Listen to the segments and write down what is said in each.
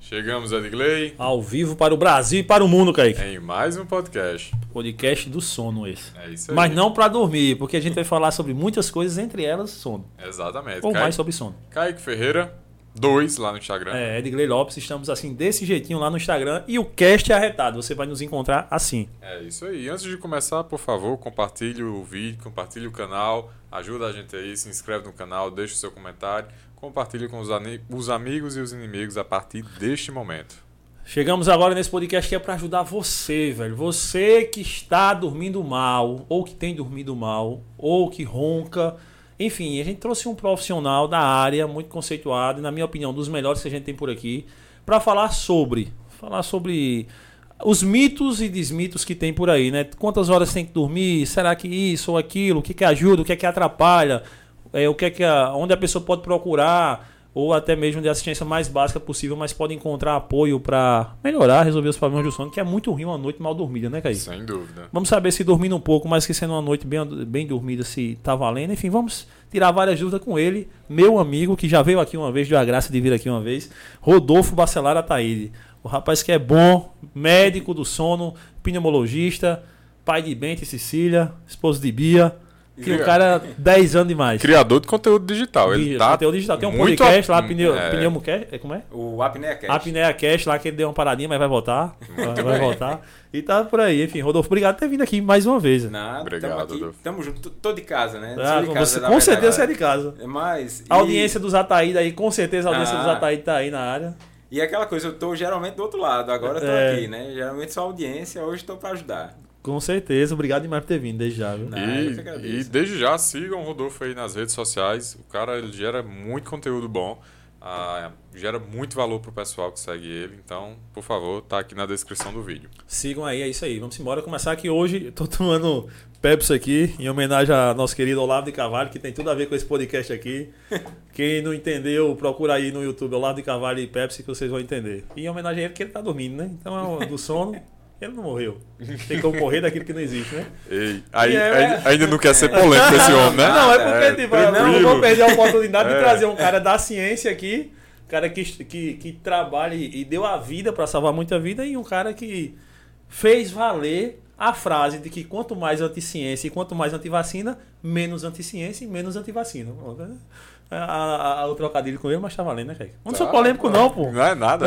Chegamos, Edgley, Ao vivo para o Brasil e para o mundo, Kaique. em mais um podcast. Podcast do sono esse. É isso aí. Mas não para dormir, porque a gente vai falar sobre muitas coisas, entre elas sono. Exatamente. Ou Kaique- mais sobre sono. Kaique Ferreira, 2 lá no Instagram. É, Edgley Lopes, estamos assim, desse jeitinho lá no Instagram. E o cast é arretado, você vai nos encontrar assim. É isso aí. Antes de começar, por favor, compartilhe o vídeo, compartilhe o canal, ajuda a gente aí, se inscreve no canal, deixa o seu comentário, compartilhe com os, ani- os amigos e os inimigos a partir deste momento. Chegamos agora nesse podcast que é para ajudar você, velho. Você que está dormindo mal, ou que tem dormido mal, ou que ronca. Enfim, a gente trouxe um profissional da área, muito conceituado, e na minha opinião, dos melhores que a gente tem por aqui, para falar sobre. Falar sobre os mitos e desmitos que tem por aí, né? Quantas horas tem que dormir? Será que isso ou aquilo? O que, que ajuda? O que que atrapalha? É, o que que a, onde a pessoa pode procurar? Ou até mesmo de assistência mais básica possível, mas pode encontrar apoio para melhorar, resolver os problemas do sono, que é muito ruim uma noite mal dormida, né, Kaique? Sem dúvida. Vamos saber se dormindo um pouco, mas que sendo uma noite bem, bem dormida, se tá valendo. Enfim, vamos tirar várias dúvidas com ele, meu amigo, que já veio aqui uma vez, deu a graça de vir aqui uma vez, Rodolfo Bacelar Ataíde. O rapaz que é bom, médico do sono, pneumologista, pai de Bente e Cecília, esposo de Bia. Que o cara, 10 anos demais. Criador de conteúdo digital. Ele tá conteúdo digital. Tem um muito podcast a- lá, pneu, é, Pneumocast, é, como é? O Apnea Cast. Apnea Cast lá, que ele deu uma paradinha, mas vai voltar. Vai, vai voltar. E tá por aí. Enfim, Rodolfo, obrigado por ter vindo aqui mais uma vez. Nada, Obrigado, tamo aqui, Rodolfo. tamo junto, tô de casa, né? Ah, de casa, você- com verdade. certeza você é de casa. Mas... A e- audiência dos Ataída aí, com certeza a audiência Ah. dos Ataída tá aí na área. E aquela coisa, eu tô geralmente do outro lado, agora eu tô É. aqui, né? Geralmente só audiência, hoje tô pra ajudar. Com certeza. Obrigado demais por ter vindo, desde já, viu? Ah, E, agradeço. e desde já sigam o Rodolfo aí nas redes sociais. O cara ele gera muito conteúdo bom, ah, gera muito valor pro pessoal que segue ele. Então, por favor, tá aqui na descrição do vídeo. Sigam aí, é isso aí. Vamos embora começar aqui hoje. Eu tô tomando Pepsi aqui, em homenagem ao nosso querido Olavo de Carvalho, que tem tudo a ver com esse podcast aqui. Quem não entendeu, procura aí no YouTube Olavo de Carvalho e Pepsi que vocês vão entender. E em homenagem a ele, que ele tá dormindo, né? Então, do sono, ele não morreu. Tem como correr daquilo que não existe, né? Ei, aí, E é- ainda, não quer ser polêmico esse homem, né? Não, é porque tipo, eu não vou perder a oportunidade É. de trazer um cara da ciência aqui, um cara que, que, que trabalha e deu a vida para salvar muita vida, e um cara que fez valer a frase de que quanto mais anti-ciência e quanto mais anti-vacina, menos anti-ciência e menos anti-vacina. Pronto, né? A- a- a- O trocadilho com ele, mas tá valendo, né, Kaique? Não sou Tá, polêmico, tá. não, pô. Não é nada.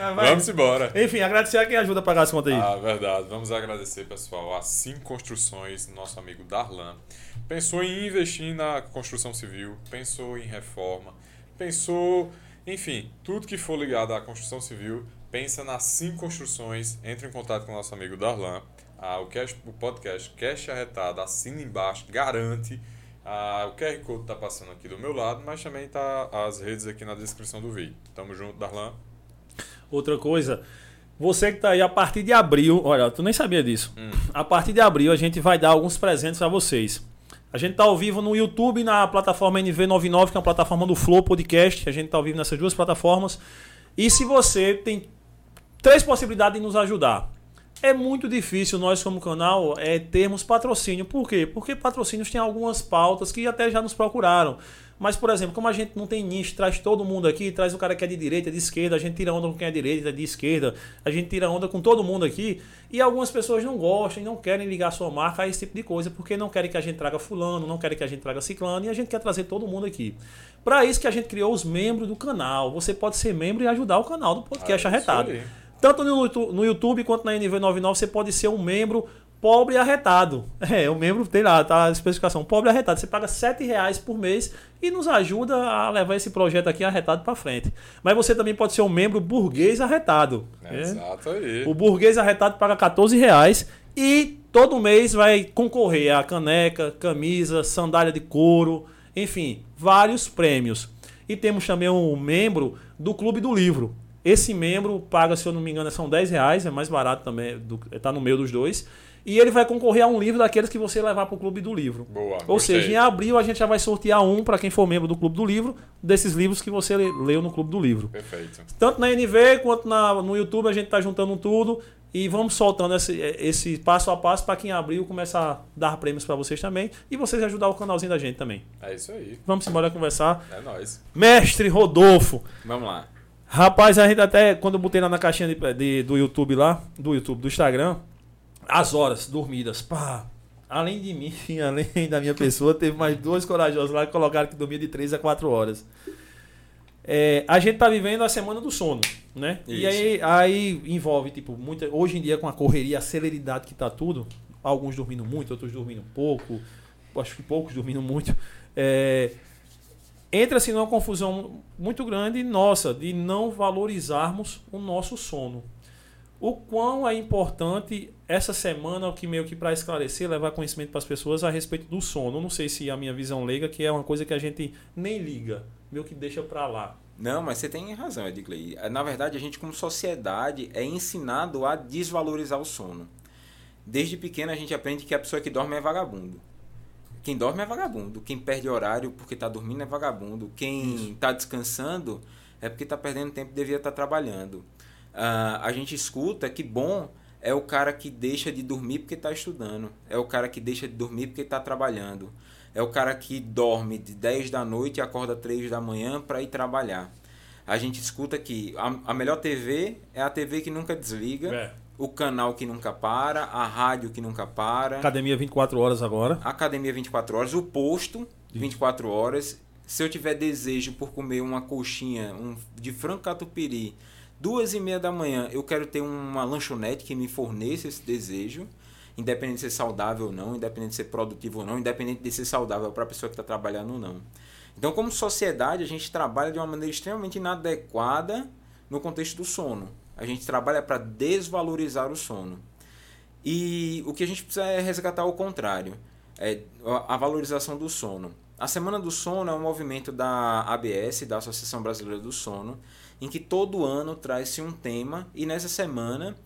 Ah, vai. Vamos embora. Enfim, agradecer a quem ajuda a pagar as contas aí. Ah, verdade. Vamos agradecer, pessoal, a Sim Construções, nosso amigo Darlan. Pensou em investir na construção civil, pensou em reforma, pensou, enfim, tudo que for ligado à construção civil, pensa na Sim Construções. Entre em contato com o nosso amigo Darlan. Ah, o, cash, o podcast Cash Arretado, assina embaixo, garante. Ah, o QR Code tá passando aqui do meu lado, mas também tá as redes aqui na descrição do vídeo. Tamo junto, Darlan. Outra coisa, você que tá aí a partir de abril, olha, tu nem sabia disso. Hum. A partir de abril a gente vai dar alguns presentes a vocês. A gente tá ao vivo no YouTube, na plataforma NV99, que é uma plataforma do Flow Podcast. A gente tá ao vivo nessas duas plataformas. E se você tem três possibilidades de nos ajudar. É muito difícil nós, como canal, é, termos patrocínio. Por quê? Porque patrocínios têm algumas pautas que até já nos procuraram. Mas, por exemplo, como a gente não tem nicho, traz todo mundo aqui, traz o cara que é de direita, de esquerda, a gente tira onda com quem é de direita, de esquerda, a gente tira onda com todo mundo aqui. E algumas pessoas não gostam e não querem ligar sua marca a esse tipo de coisa, porque não querem que a gente traga fulano, não querem que a gente traga ciclano, e a gente quer trazer todo mundo aqui. Para isso que a gente criou os membros do canal. Você pode ser membro e ajudar o canal do podcast Ah, arretado. aí. Tanto no, Youtu- no YouTube quanto na NV99 você pode ser um membro pobre e arretado. É, o membro tem lá, tá a especificação, pobre arretado. Você paga 7 reais por mês e nos ajuda a levar esse projeto aqui arretado para frente. Mas você também pode ser um membro burguês arretado. É. Exato aí. O burguês arretado paga 14 reais e todo mês vai concorrer a caneca, camisa, sandália de couro, enfim, vários prêmios. E temos também um membro do Clube do Livro. Esse membro paga, se eu não me engano, são 10 reais, é mais barato também, do, tá no meio dos dois. E ele vai concorrer a um livro daqueles que você levar para o Clube do Livro. Boa. Ou gostei. seja, em abril a gente já vai sortear um para quem for membro do Clube do Livro, desses livros que você leu no Clube do Livro. Perfeito. Tanto na NV quanto na, no YouTube a gente tá juntando tudo. E vamos soltando esse, esse passo a passo para quem abriu começar a dar prêmios para vocês também. E vocês ajudar o canalzinho da gente também. É isso aí. Vamos embora conversar. É nóis. Mestre Rodolfo. Vamos lá. Rapaz, a gente até, quando eu botei lá na caixinha de, de- do YouTube lá, do YouTube, do Instagram, as horas dormidas, pá. Além de mim, além da minha pessoa, teve mais dois corajosos lá que colocaram que dormia de 3 a 4 horas. É, a gente tá vivendo a semana do sono, né? E Isso. aí, aí envolve, tipo, muita. Hoje em dia, com a correria, a celeridade que tá tudo, alguns dormindo muito, outros dormindo pouco, acho que poucos dormindo muito. É, entra-se numa confusão muito grande nossa de não valorizarmos o nosso sono. O quão é importante essa semana, o que meio que para esclarecer, levar conhecimento para as pessoas a respeito do sono. Não sei se a minha visão leiga, que é uma coisa que a gente nem liga, meio que deixa para lá. Não, mas você tem razão, Edgley. Na verdade, a gente, como sociedade, é ensinado a desvalorizar o sono. Desde pequeno, a gente aprende que a pessoa que dorme é vagabundo. Quem dorme é vagabundo. Quem perde horário porque está dormindo é vagabundo. Quem está descansando é porque está perdendo tempo e devia estar trabalhando. Ah, a gente escuta que bom é o cara que deixa de dormir porque está estudando. É o cara que deixa de dormir porque está trabalhando. É o cara que dorme de 10 da noite e acorda 3 da manhã para ir trabalhar. A gente escuta que a, a melhor TV é a TV que nunca desliga, É. o canal que nunca para, a rádio que nunca para, Academia 24 horas agora. academia 24 horas, o posto 24 horas. Se eu tiver desejo por comer uma coxinha um, de frango catupiry, duas e meia da manhã, eu quero ter uma lanchonete que me forneça esse desejo, independente de ser saudável ou não, independente de ser produtivo ou não, independente de ser saudável para a pessoa que está trabalhando ou não. Então, como sociedade, a gente trabalha de uma maneira extremamente inadequada no contexto do sono. A gente trabalha para desvalorizar o sono. E o que a gente precisa é resgatar o contrário, é a valorização do sono. A Semana do Sono é um movimento da ABS, da Associação Brasileira do Sono, em que todo ano traz-se um tema e nessa semana,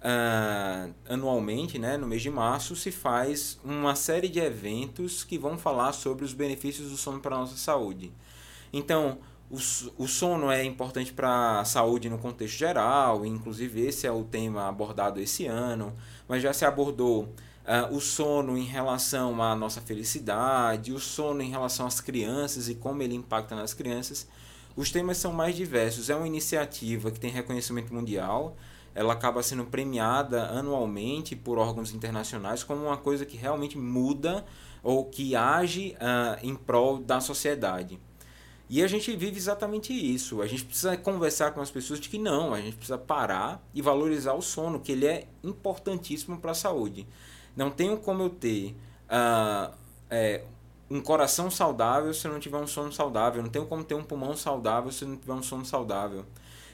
ah, anualmente, né, no mês de março, se faz uma série de eventos que vão falar sobre os benefícios do sono para a nossa saúde. Então, o, sono é importante para a saúde no contexto geral, inclusive esse é o tema abordado esse ano, mas já se abordou ah, o sono em relação à nossa felicidade, o sono em relação às crianças e como ele impacta nas crianças. Os temas são mais diversos. É uma iniciativa que tem reconhecimento mundial. Ela acaba sendo premiada anualmente por órgãos internacionais como uma coisa que realmente muda ou que age ah, em prol da sociedade. E a gente vive exatamente isso. A gente precisa conversar com as pessoas de que não, a gente precisa parar e valorizar o sono, que ele é importantíssimo para a saúde. Não tenho como eu ter ah, é, um coração saudável se eu não tiver um sono saudável. Não tenho como ter um pulmão saudável se eu não tiver um sono saudável.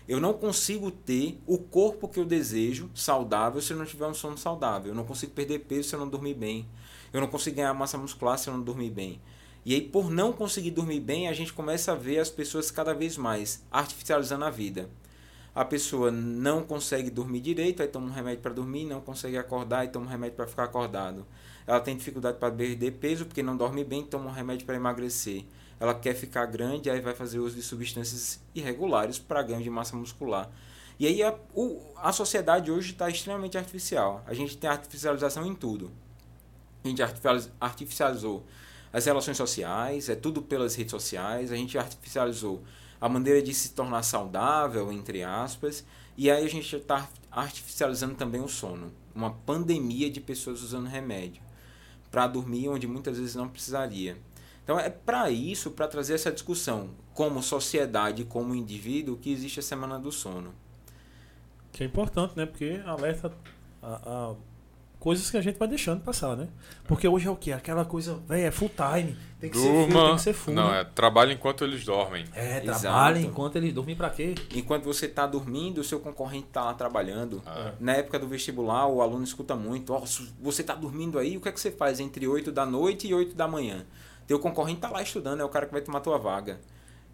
Eu não consigo ter o corpo que eu desejo saudável se eu não tiver um sono saudável. Eu não consigo perder peso se eu não dormir bem. Eu não consigo ganhar massa muscular se eu não dormir bem. E aí, por não conseguir dormir bem, a gente começa a ver as pessoas cada vez mais artificializando a vida. A pessoa não consegue dormir direito, aí toma um remédio para dormir, não consegue acordar, e toma um remédio para ficar acordado. Ela tem dificuldade para perder peso porque não dorme bem, toma um remédio para emagrecer. Ela quer ficar grande, aí vai fazer uso de substâncias irregulares para ganho de massa muscular. E aí a, o, a sociedade hoje está extremamente artificial. A gente tem artificialização em tudo. A gente artificializ- artificializou as relações sociais, é tudo pelas redes sociais, a gente artificializou a maneira de se tornar saudável, entre aspas, e aí a gente está artificializando também o sono. Uma pandemia de pessoas usando remédio para dormir onde muitas vezes não precisaria. Então é para isso, para trazer essa discussão, como sociedade, como indivíduo, que existe a Semana do Sono. Que é importante, né? Porque alerta a, a coisas que a gente vai deixando passar, né? Porque hoje é o quê? Aquela coisa, velho, é full time. Tem que ser full, Durma. tem que ser full. Não, né? é trabalho enquanto eles dormem. É, trabalha enquanto eles dormem pra quê? Enquanto você está dormindo, o seu concorrente está lá trabalhando. Ah. Na época do vestibular, o aluno escuta muito: "Ó, se você está dormindo aí, o que é que você faz entre 8 da noite e 8 da manhã? Teu concorrente está lá estudando, é o cara que vai tomar tua vaga.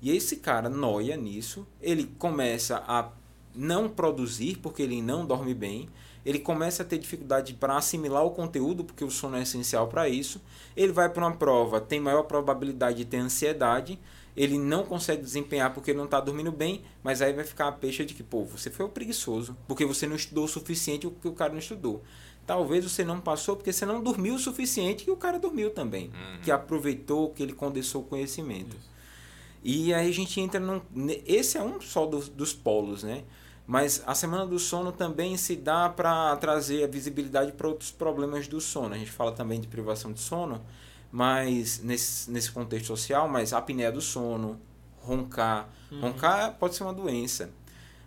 E esse cara noia nisso, ele começa a não produzir porque ele não dorme bem, ele começa a ter dificuldade para assimilar o conteúdo porque o sono é essencial para isso. Ele vai para uma prova, tem maior probabilidade de ter ansiedade, ele não consegue desempenhar porque ele não está dormindo bem, mas aí vai ficar a peixe de que, pô, você foi o preguiçoso, porque você não estudou o suficiente o que o cara não estudou. Talvez você não passou porque você não dormiu o suficiente e o cara dormiu também, Uhum. que aproveitou, que ele condensou o conhecimento. Isso. E aí a gente entra num. Esse é um só dos, dos polos, né? Mas a semana do sono também se dá para trazer a visibilidade para outros problemas do sono. A gente fala também de privação de sono, mas nesse, nesse contexto social, mas apneia do sono, roncar. Roncar pode ser uma doença.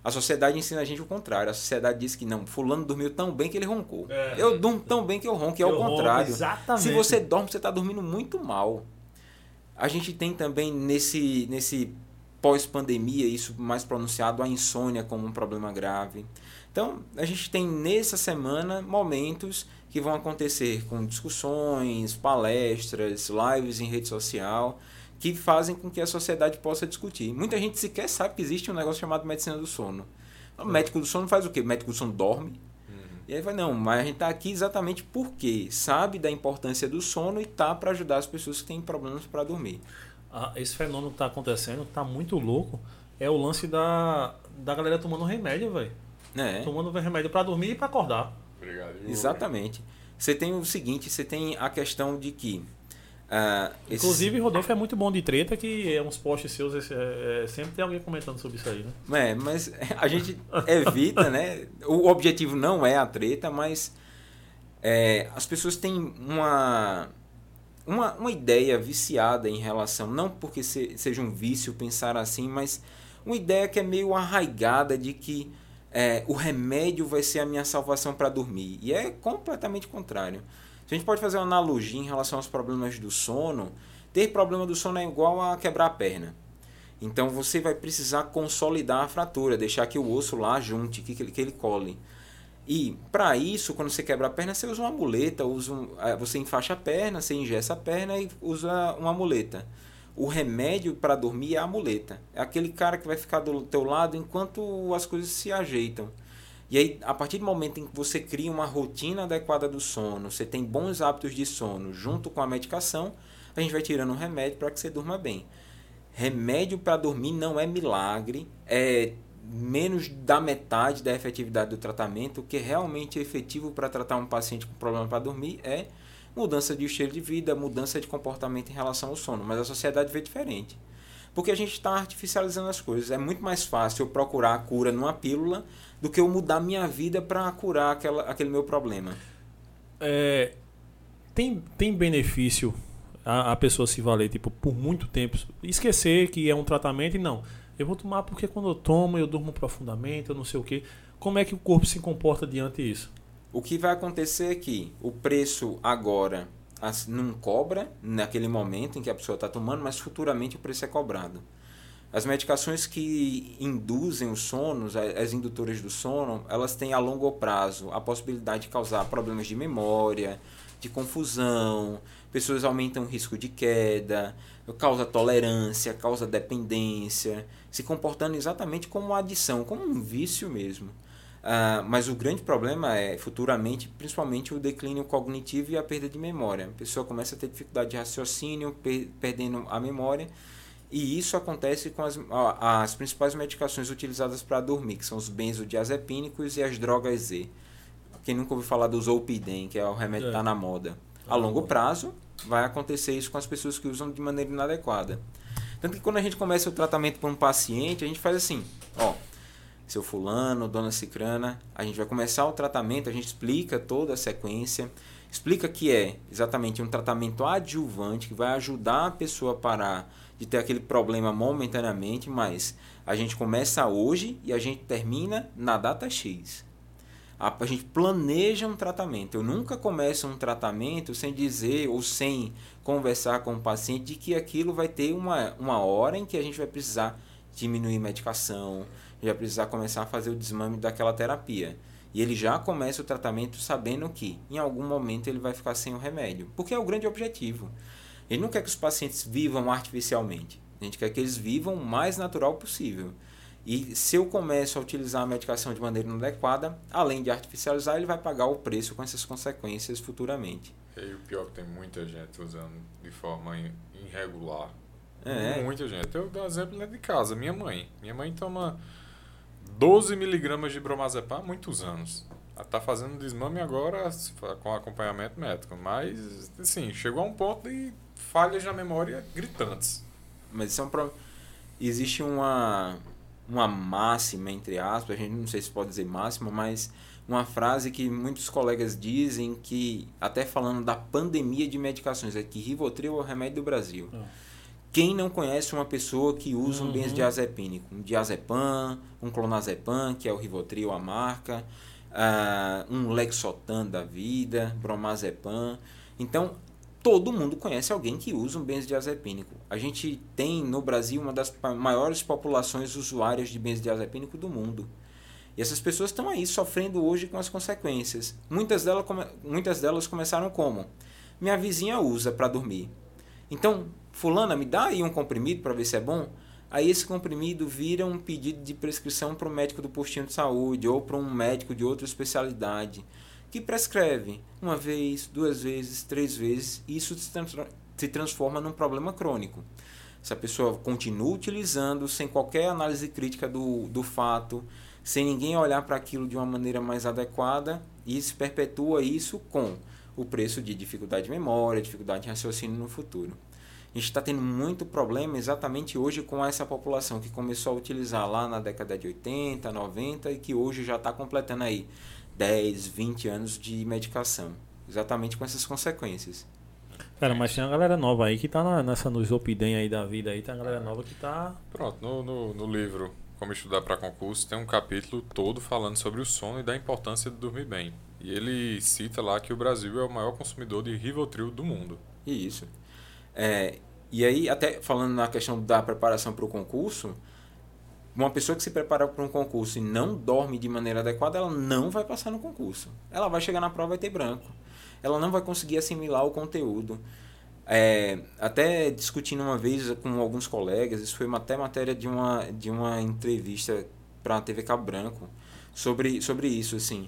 A sociedade ensina a gente o contrário. A sociedade diz que não, fulano dormiu tão bem que ele roncou. É. Eu durmo tão bem que eu ronco, e é o ronco, contrário. exatamente. Se você dorme, você está dormindo muito mal. A gente tem também nesse, nesse pós-pandemia, isso mais pronunciado, a insônia como um problema grave. Então, a gente tem nessa semana momentos que vão acontecer com discussões, palestras, lives em rede social, que fazem com que a sociedade possa discutir. Muita gente sequer sabe que existe um negócio chamado medicina do sono. O médico do sono faz o quê? O médico do sono dorme, e aí vai, não, mas a gente está aqui exatamente porque sabe da importância do sono e tá para ajudar as pessoas que têm problemas para dormir. Ah, esse fenômeno que está acontecendo, que tá muito louco, é o lance da, da galera tomando remédio, velho. É, Tomando remédio para dormir e para acordar. Obrigado. exatamente. Você tem o seguinte, você tem a questão de que ah, esses- Inclusive, Rodolfo é muito bom de treta, que é uns posts seus, esse- é, é, sempre tem alguém comentando sobre isso aí, né? É, mas a gente evita, né? O objetivo não é a treta, mas é, as pessoas têm uma, uma, uma ideia viciada em relação, não porque se- seja um vício pensar assim, mas uma ideia que é meio arraigada de que é, o remédio vai ser a minha salvação para dormir. E é completamente contrário. Se a gente pode fazer uma analogia em relação aos problemas do sono, ter problema do sono é igual a quebrar a perna. Então você vai precisar consolidar a fratura, deixar que o osso lá junte, que, que ele cole. E para isso, quando você quebra a perna, você usa uma muleta, usa um, eh, você enfaixa a perna, você ingessa a perna e usa uma muleta. O remédio para dormir é a muleta. É aquele cara que vai ficar do teu lado enquanto as coisas se ajeitam. E aí, a partir do momento em que você cria uma rotina adequada do sono, você tem bons hábitos de sono junto com a medicação, a gente vai tirando o remédio para que você durma bem. Remédio para dormir não é milagre, é menos da metade da efetividade do tratamento. O que é realmente efetivo para tratar um paciente com problema para dormir é mudança de estilo de vida, mudança de comportamento em relação ao sono. Mas a sociedade vê diferente. Porque a gente está artificializando as coisas. É muito mais fácil eu procurar a cura numa pílula do que eu mudar minha vida para curar aquela, aquele meu problema. É, tem, tem benefício a, a pessoa se valer, tipo, por muito tempo, esquecer que é um tratamento e não. Eu vou tomar porque quando eu tomo eu durmo profundamente, eu não sei o que. Como é que o corpo se comporta diante disso? O que vai acontecer é que o preço agora não cobra naquele momento em que a pessoa está tomando, mas futuramente o preço é cobrado. As medicações que induzem o sono, as- as indutoras do sono, elas têm a longo prazo a possibilidade de causar problemas de memória, de confusão, pessoas aumentam o risco de queda, causa tolerância, causa dependência, se comportando exatamente como uma adição, como um vício mesmo. Ah, mas o grande problema é, futuramente, principalmente o declínio cognitivo e a perda de memória. A pessoa começa a ter dificuldade de raciocínio, per- perdendo a memória, e isso acontece com as, as principais medicações utilizadas para dormir, que são os benzodiazepínicos e as drogas Z. Quem nunca ouviu falar do Zolpidem, que é o remédio que É. está na moda. Tá A longo moda. prazo, vai acontecer isso com as pessoas que usam de maneira inadequada. Tanto que quando a gente começa o tratamento para um paciente, a gente faz assim, ó, seu fulano, dona cicrana, a gente vai começar o tratamento, a gente explica toda a sequência, explica que é exatamente um tratamento adjuvante que vai ajudar a pessoa a parar de ter aquele problema momentaneamente, mas a gente começa hoje e a gente termina na data X. A, a gente planeja um tratamento. Eu nunca começo um tratamento sem dizer ou sem conversar com o paciente de que aquilo vai ter uma, uma hora em que a gente vai precisar diminuir medicação, vai precisar começar a fazer o desmame daquela terapia. E ele já começa o tratamento sabendo que em algum momento ele vai ficar sem o remédio, porque é o grande objetivo. Ele não quer que os pacientes vivam artificialmente. A gente quer que eles vivam o mais natural possível. E se eu começo a utilizar a medicação de maneira inadequada, além de artificializar, ele vai pagar o preço com essas consequências futuramente. E o pior é que tem muita gente usando de forma irregular É. Muita gente. Eu dou exemplo né, de casa. Minha mãe. Minha mãe toma 12 miligramas de bromazepam há muitos anos. Ela tá fazendo desmame agora com acompanhamento médico. Mas, assim, chegou a um ponto de falhas na memória gritantes. Mas isso é um problema. Existe uma, uma máxima, entre aspas, a gente não sei se pode dizer máxima, mas uma frase que muitos colegas dizem que, até falando da pandemia de medicações, é que Rivotril é o remédio do Brasil. Ah. Quem não conhece uma pessoa que usa um Uhum. benzodiazepínico? Um diazepam, um clonazepam, que é o Rivotril, a marca, ah, um Lexotan da vida, bromazepam. Então, todo mundo conhece alguém que usa um benzodiazepínico. A gente tem no Brasil uma das maiores populações usuárias de benzodiazepínico do mundo. E essas pessoas estão aí sofrendo hoje com as consequências. Muitas delas, muitas delas começaram como? Minha vizinha usa para dormir. Então, fulana, me dá aí um comprimido para ver se é bom? Aí esse comprimido vira um pedido de prescrição para o médico do postinho de saúde ou para um médico de outra especialidade que prescreve uma vez, duas vezes, três vezes. E isso se transfor- se transforma num problema crônico. Se a pessoa continua utilizando sem qualquer análise crítica do, do fato, sem ninguém olhar para aquilo de uma maneira mais adequada, e se perpetua isso com o preço de dificuldade de memória, dificuldade de raciocínio no futuro. A gente está tendo muito problema exatamente hoje com essa população que começou a utilizar lá na década de 80, 90 e que hoje já está completando aí 10, 20 anos de medicação. Exatamente com essas consequências. Cara, mas tem uma galera nova aí que tá na- nessa nos Opidem aí da vida aí, tem uma galera nova que tá. Pronto, no, no, no livro Como Estudar para Concurso tem um capítulo todo falando sobre o sono e da importância de dormir bem. E ele cita lá que o Brasil é o maior consumidor de Rivotril do mundo. E isso. É, e aí, até falando na questão da preparação para o concurso, uma pessoa que se prepara para um concurso e não dorme de maneira adequada, ela não vai passar no concurso. Ela vai chegar na prova e ter branco. Ela não vai conseguir assimilar o conteúdo. É, até discutindo uma vez com alguns colegas, isso foi até matéria de uma, de uma entrevista para a TV Cabo Branco, sobre, sobre isso, assim.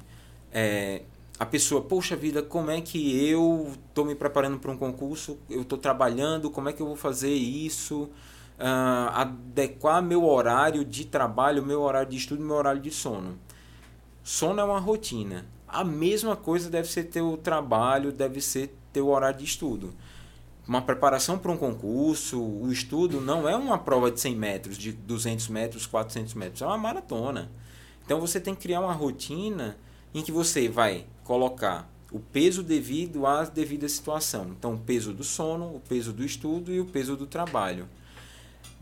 É, a pessoa, poxa vida, como é que eu estou me preparando para um concurso, eu estou trabalhando, como é que eu vou fazer isso, ah, adequar meu horário de trabalho, meu horário de estudo, meu horário de sono. Sono é uma rotina. A mesma coisa deve ser teu trabalho, deve ser teu horário de estudo. Uma preparação para um concurso, o estudo não é uma prova de 100 metros, de 200 metros, 400 metros, é uma maratona. Então você tem que criar uma rotina em que você vai colocar o peso devido à devida situação. Então, o peso do sono, o peso do estudo e o peso do trabalho.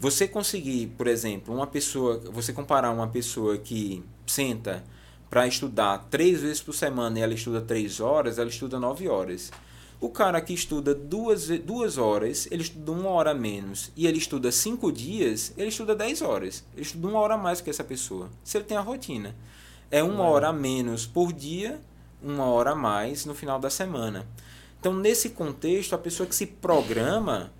Você conseguir, por exemplo, uma pessoa, você comparar uma pessoa que senta para estudar três vezes por semana e ela estuda três horas, ela estuda nove horas. O cara que estuda duas, duas horas, ele estuda uma hora a menos, e ele estuda cinco dias, ele estuda dez horas. Ele estuda uma hora a mais que essa pessoa. Se ele tem a rotina. É uma hora a menos por dia, uma hora a mais no final da semana. Então, nesse contexto, a pessoa que se programa,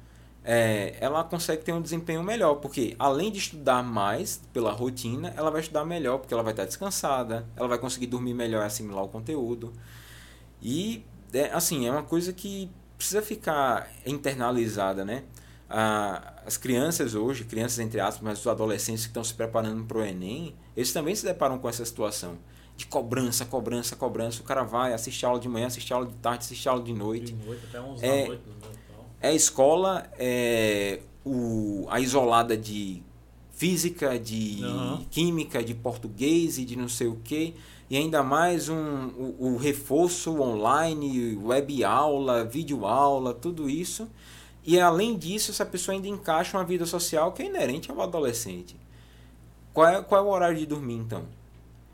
é, ela consegue ter um desempenho melhor, porque além de estudar mais pela rotina, ela vai estudar melhor, porque ela vai estar descansada, ela vai conseguir dormir melhor e assimilar o conteúdo. E, é, assim, é uma coisa que precisa ficar internalizada, né? Ah, as crianças hoje, crianças entre aspas, mas os adolescentes que estão se preparando para o Enem, eles também se deparam com essa situação de cobrança, cobrança, cobrança. O cara vai assistir aula de manhã, assistir aula de tarde, assistir aula de noite. De noite até 11 É- da noite. É a escola, é o, a isolada de física, de Aham. química, de português e de não sei o que. E ainda mais um, o, o reforço online, web aula, vídeo aula, tudo isso. E além disso, essa pessoa ainda encaixa uma vida social que é inerente ao adolescente. Qual é, qual é o horário de dormir então?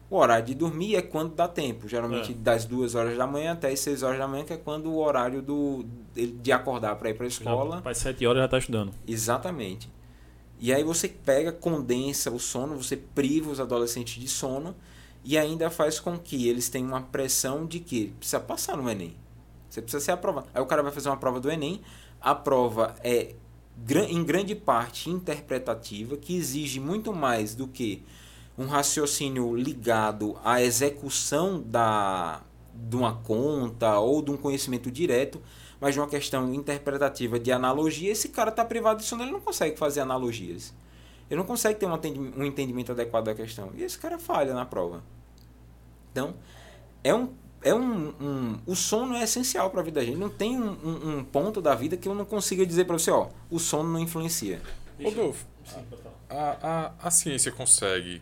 O horário de dormir é quando dá tempo, geralmente É. das duas horas da manhã até as 6 horas da manhã, que é quando o horário do, de, acordar para ir para a escola. Faz 7 horas já tá estudando. Exatamente. E aí você pega, condensa o sono, você priva os adolescentes de sono e ainda faz com que eles tenham uma pressão de que precisa passar no Enem. Você precisa ser aprovado. Aí o cara vai fazer uma prova do Enem, a prova é em grande parte interpretativa, que exige muito mais do que um raciocínio ligado à execução da, de uma conta ou de um conhecimento direto, mas de uma questão interpretativa de analogia, esse cara está privado de sono, ele não consegue fazer analogias. Ele não consegue ter um entendimento adequado da questão. E esse cara falha na prova. Então, é um. É um, um o sono é essencial para a vida da gente. Não tem um, um, um, ponto da vida que eu não consiga dizer para você, ó, o sono não influencia. Rodolfo, a, a, a ciência consegue,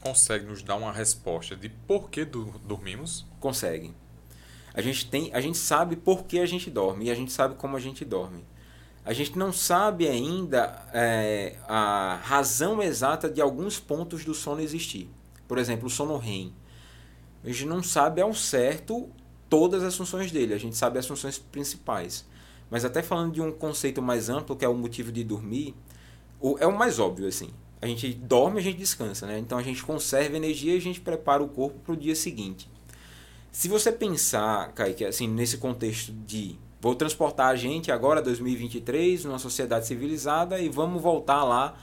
consegue nos dar uma resposta de por que do, dormimos? Consegue. A gente, tem, a gente sabe por que a gente dorme e a gente sabe como a gente dorme. A gente não sabe ainda é, a razão exata de alguns pontos do sono existir. Por exemplo, o sono REM. A gente não sabe ao certo todas as funções dele, a gente sabe as funções principais. Mas até falando de um conceito mais amplo, que é o motivo de dormir, é o mais óbvio assim. A gente dorme, a gente descansa, né? Então a gente conserva energia e a gente prepara o corpo para o dia seguinte. Se você pensar, Kaique, assim, nesse contexto de Vou transportar a gente agora, 2023, numa sociedade civilizada e vamos voltar lá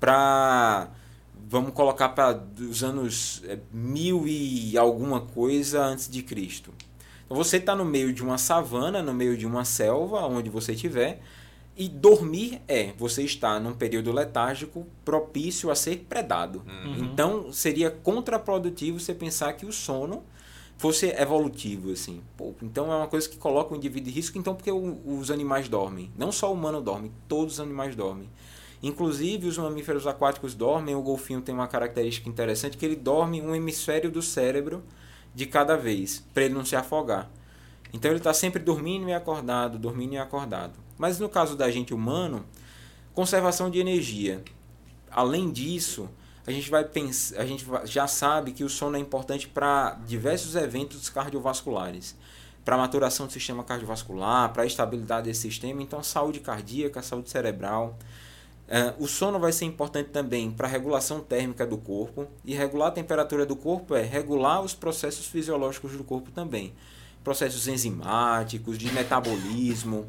para. Vamos colocar para os anos é, mil e alguma coisa antes de Cristo. Então você está no meio de uma savana, no meio de uma selva, onde você estiver, e dormir é você está num período letárgico propício a ser predado. Uhum. Então seria contraprodutivo você pensar que o sono fosse evolutivo, assim. Pô, então é uma coisa que coloca o indivíduo em risco, então porque o, os animais dormem. Não só o humano dorme, todos os animais dormem. Inclusive os mamíferos aquáticos dormem, o golfinho tem uma característica interessante que ele dorme um hemisfério do cérebro de cada vez, para ele não se afogar. Então ele está sempre dormindo e acordado, dormindo e acordado. Mas no caso da gente humano, conservação de energia. Além disso, a gente vai pensar, a gente já sabe que o sono é importante para diversos eventos cardiovasculares, para a maturação do sistema cardiovascular, para a estabilidade desse sistema, então saúde cardíaca, saúde cerebral. Uh, o sono vai ser importante também para a regulação térmica do corpo e regular a temperatura do corpo é regular os processos fisiológicos do corpo também, processos enzimáticos, de metabolismo.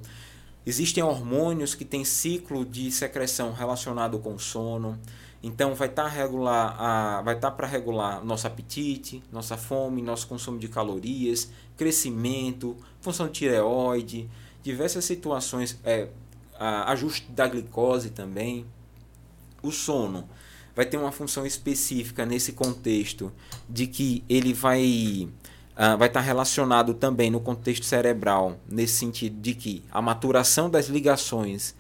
Existem hormônios que têm ciclo de secreção relacionado com o sono. Então vai estar tá tá para regular nosso apetite, nossa fome, nosso consumo de calorias, crescimento, função de tireoide, diversas situações, é, a, ajuste da glicose também. O sono vai ter uma função específica nesse contexto de que ele vai uh, vai estar tá relacionado também no contexto cerebral, nesse sentido de que a maturação das ligações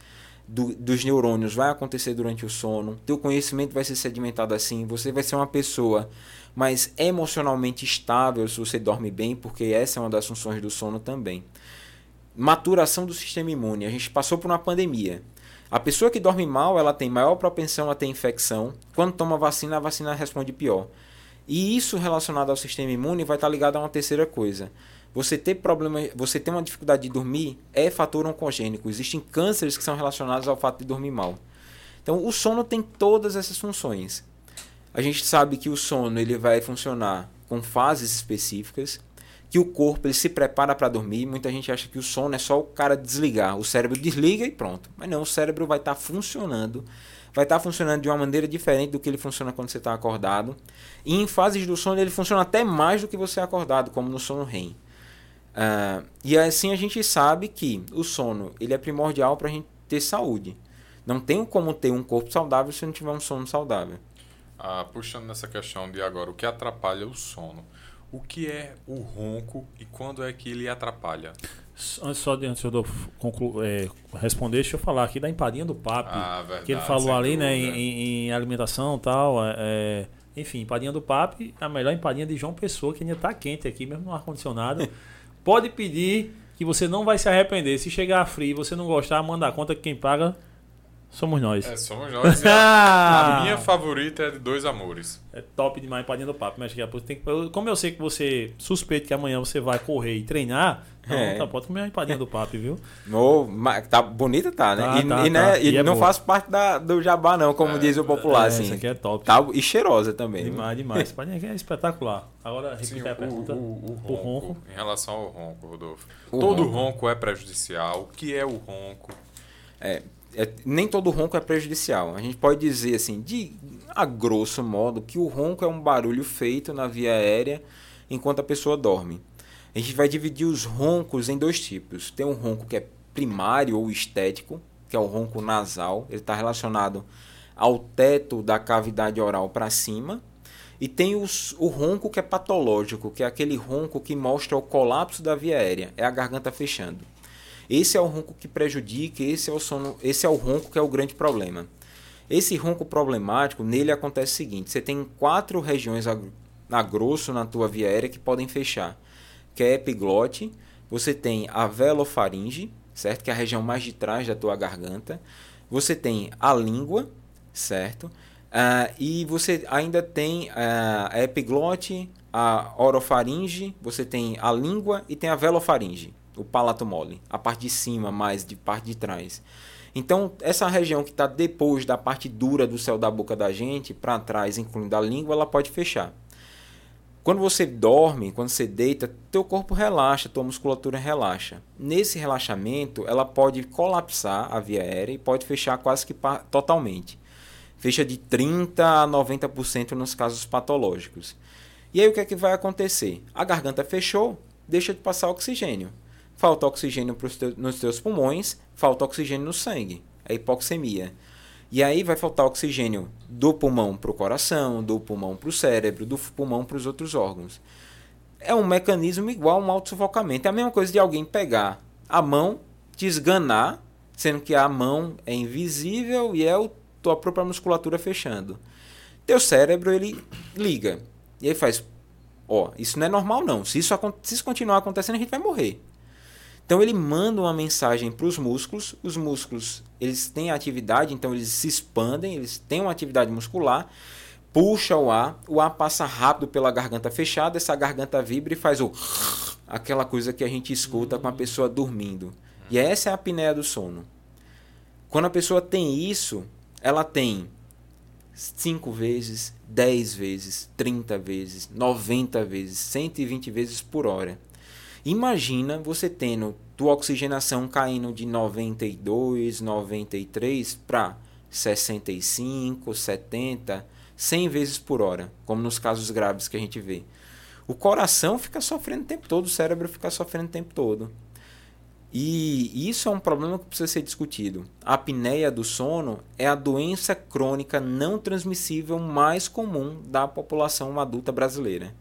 do, dos neurônios vai acontecer durante o sono, teu conhecimento vai ser sedimentado assim, você vai ser uma pessoa mais emocionalmente estável se você dorme bem, porque essa é uma das funções do sono também. Maturação do sistema imune. A gente passou por uma pandemia. A pessoa que dorme mal, ela tem maior propensão a ter infecção. Quando toma vacina, a vacina responde pior. E isso relacionado ao sistema imune vai estar ligado a uma terceira coisa. Você ter problema, você ter uma dificuldade de dormir é fator oncogênico. Existem cânceres que são relacionados ao fato de dormir mal. Então, o sono tem todas essas funções. A gente sabe que o sono ele vai funcionar com fases específicas, que o corpo ele se prepara para dormir. Muita gente acha que o sono é só o cara desligar, o cérebro desliga e pronto. Mas não, o cérebro vai estar tá funcionando, vai estar tá funcionando de uma maneira diferente do que ele funciona quando você está acordado. E em fases do sono ele funciona até mais do que você acordado, como no sono REM. Uh, e assim a gente sabe que o sono ele é primordial para a gente ter saúde. Não tem como ter um corpo saudável se não tiver um sono saudável. Ah, puxando nessa questão de agora, o que atrapalha o sono? O que é o ronco e quando é que ele atrapalha? Antes só de antes eu conclu, é, responder, deixa eu falar aqui da empadinha do papo. Ah, verdade, que ele falou ali, né, em, em, alimentação e tal. É, é, enfim, empadinha do papo, a melhor empadinha de João Pessoa, que ainda está quente aqui, mesmo no ar-condicionado. Pode pedir que você não vai se arrepender. Se chegar frio e você não gostar, manda a conta que quem paga somos nós. É, somos nós. a, a minha favorita é de Dois Amores. É top demais dentro do papo. Mas tem que, como eu sei que você suspeita que amanhã você vai correr e treinar, não, é. tá, pode comer uma empadinha do papo, viu? No, tá bonita, tá, né? Tá, e, tá, e, né, tá. e, e é não boa. faz parte da, do jabá, não, como é, diz o popular, é, assim. Essa aqui é top. Tá, e cheirosa também. Demais, viu? demais. Empadinha aqui é espetacular. Agora, repita a pergunta. O, o, o, ronco, o, ronco, Em relação ao ronco, Rodolfo. todo ronco. ronco é prejudicial. O que é o ronco? É, é, nem todo ronco é prejudicial. A gente pode dizer assim, de a grosso modo, que o ronco é um barulho feito na via aérea enquanto a pessoa dorme. A gente vai dividir os roncos em dois tipos. Tem um ronco que é primário ou estético, que é o ronco nasal. Ele está relacionado ao teto da cavidade oral para cima. E tem os, o ronco que é patológico, que é aquele ronco que mostra o colapso da via aérea, é a garganta fechando. Esse é o ronco que prejudica, esse é o sono, esse é o ronco que é o grande problema. Esse ronco problemático, nele acontece o seguinte: você tem quatro regiões a, a grosso na tua via aérea que podem fechar, que é epiglote, você tem a velofaringe, certo? Que é a região mais de trás da tua garganta. Você tem a língua, certo? Uh, e você ainda tem uh, a epiglote, a orofaringe, você tem a língua e tem a velofaringe, o palato mole, a parte de cima mais de parte de trás. Então, essa região que está depois da parte dura do céu da boca da gente, para trás, incluindo a língua, ela pode fechar. Quando você dorme, quando você deita, teu corpo relaxa, tua musculatura relaxa. Nesse relaxamento, ela pode colapsar a via aérea e pode fechar quase que totalmente. Fecha de 30 a 90% nos casos patológicos. E aí o que é que vai acontecer? A garganta fechou, deixa de passar oxigênio falta oxigênio teus, nos teus pulmões, falta oxigênio no sangue, é hipoxemia. E aí vai faltar oxigênio do pulmão para o coração, do pulmão para o cérebro, do pulmão para os outros órgãos. É um mecanismo igual a um autossufocamento. É a mesma coisa de alguém pegar a mão, te esganar, sendo que a mão é invisível e é a tua própria musculatura fechando. Teu cérebro ele liga. E aí faz, ó, isso não é normal não. Se isso, se isso continuar acontecendo, a gente vai morrer. Então ele manda uma mensagem para os músculos, os músculos eles têm atividade, então eles se expandem, eles têm uma atividade muscular, puxa o ar, o ar passa rápido pela garganta fechada, essa garganta vibra e faz o aquela coisa que a gente escuta com a pessoa dormindo. E essa é a apneia do sono. Quando a pessoa tem isso, ela tem 5 vezes, 10 vezes, 30 vezes, 90 vezes, 120 vezes por hora. Imagina você tendo tua oxigenação caindo de 92, 93 para 65, 70, 100 vezes por hora, como nos casos graves que a gente vê. O coração fica sofrendo o tempo todo, o cérebro fica sofrendo o tempo todo. E isso é um problema que precisa ser discutido. A apneia do sono é a doença crônica não transmissível mais comum da população adulta brasileira.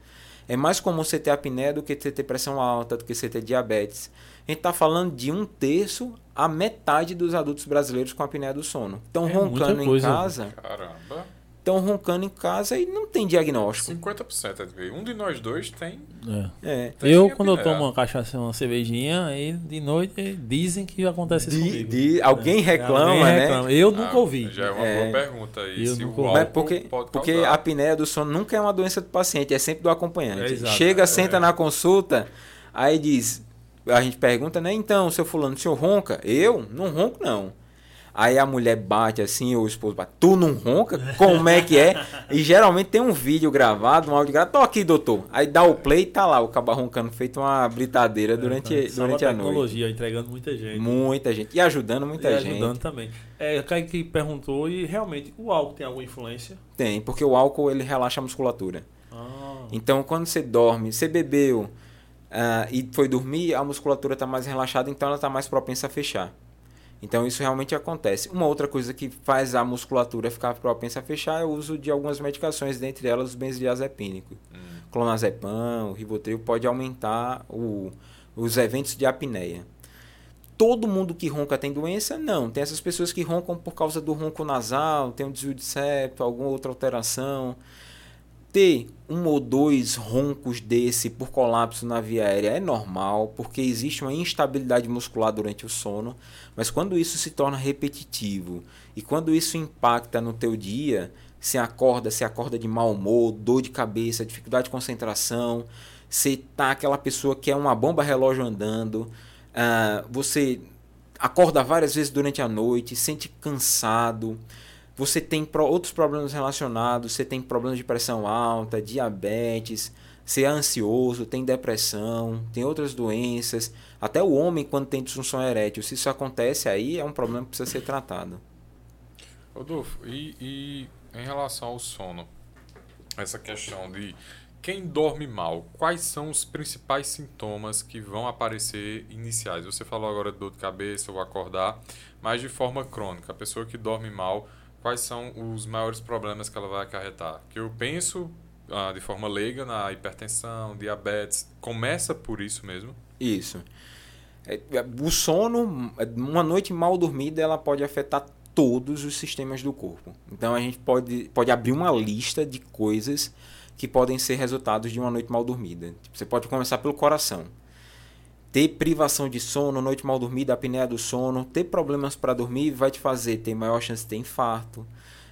É mais comum você ter apneia do que você ter pressão alta, do que você ter diabetes. A gente está falando de um terço a metade dos adultos brasileiros com apneia do sono. Estão é roncando em casa. Caramba. Estão roncando em casa e não tem diagnóstico. 50%. É um de nós dois tem. É. é. eu, quando eu tomo uma cachaça, uma cervejinha, aí de noite dizem que acontece isso de, de, alguém reclama, alguém né? Reclama. Eu nunca ah, ouvi. Já é uma boa pergunta aí. Eu se nunca ouvi. porque, porque a apneia do sono nunca é uma doença do paciente, é sempre do acompanhante. Chega, senta na consulta, aí diz, a gente pergunta, né? Então, seu fulano, o senhor ronca? Eu? Não ronco, não. Aí a mulher bate assim, ou o esposo bate, tu não ronca? Como é que é? E geralmente tem um vídeo gravado, um áudio gravado. Tô aqui, doutor. Aí dá o play e tá lá, o cabo roncando, feito uma britadeira durante, é, durante a, a noite. tecnologia, entregando muita gente. Muita gente. E ajudando muita e gente. ajudando também. É, o Kaique perguntou, e realmente, o álcool tem alguma influência? Tem, porque o álcool ele relaxa a musculatura. Ah. Então, quando você dorme, você bebeu uh, e foi dormir, a musculatura está mais relaxada, então ela está mais propensa a fechar. Então isso realmente acontece. Uma outra coisa que faz a musculatura ficar propensa a fechar é o uso de algumas medicações, dentre elas o benzodiazepínico. Hum. Clonazepam, o Rivotril pode aumentar o, os eventos de apneia. Todo mundo que ronca tem doença? Não. Tem essas pessoas que roncam por causa do ronco nasal, tem um desvio de septo, alguma outra alteração ter um ou dois roncos desse por colapso na via aérea é normal, porque existe uma instabilidade muscular durante o sono, mas quando isso se torna repetitivo e quando isso impacta no teu dia, se acorda, se acorda de mau humor, dor de cabeça, dificuldade de concentração, você tá aquela pessoa que é uma bomba relógio andando, uh, você acorda várias vezes durante a noite, sente cansado, você tem outros problemas relacionados, você tem problemas de pressão alta, diabetes, você é ansioso, tem depressão, tem outras doenças. Até o homem, quando tem disfunção erétil, se isso acontece aí, é um problema que precisa ser tratado. Rodolfo, e, e em relação ao sono, essa questão de quem dorme mal, quais são os principais sintomas que vão aparecer iniciais? Você falou agora de dor de cabeça ou acordar, mas de forma crônica. A pessoa que dorme mal, quais são os maiores problemas que ela vai acarretar? Que eu penso ah, de forma leiga na hipertensão, diabetes. Começa por isso mesmo? Isso. É, o sono, uma noite mal dormida, ela pode afetar todos os sistemas do corpo. Então a gente pode, pode abrir uma lista de coisas que podem ser resultados de uma noite mal dormida. Tipo, você pode começar pelo coração. Ter privação de sono, noite mal dormida, apneia do sono, ter problemas para dormir vai te fazer ter maior chance de ter infarto,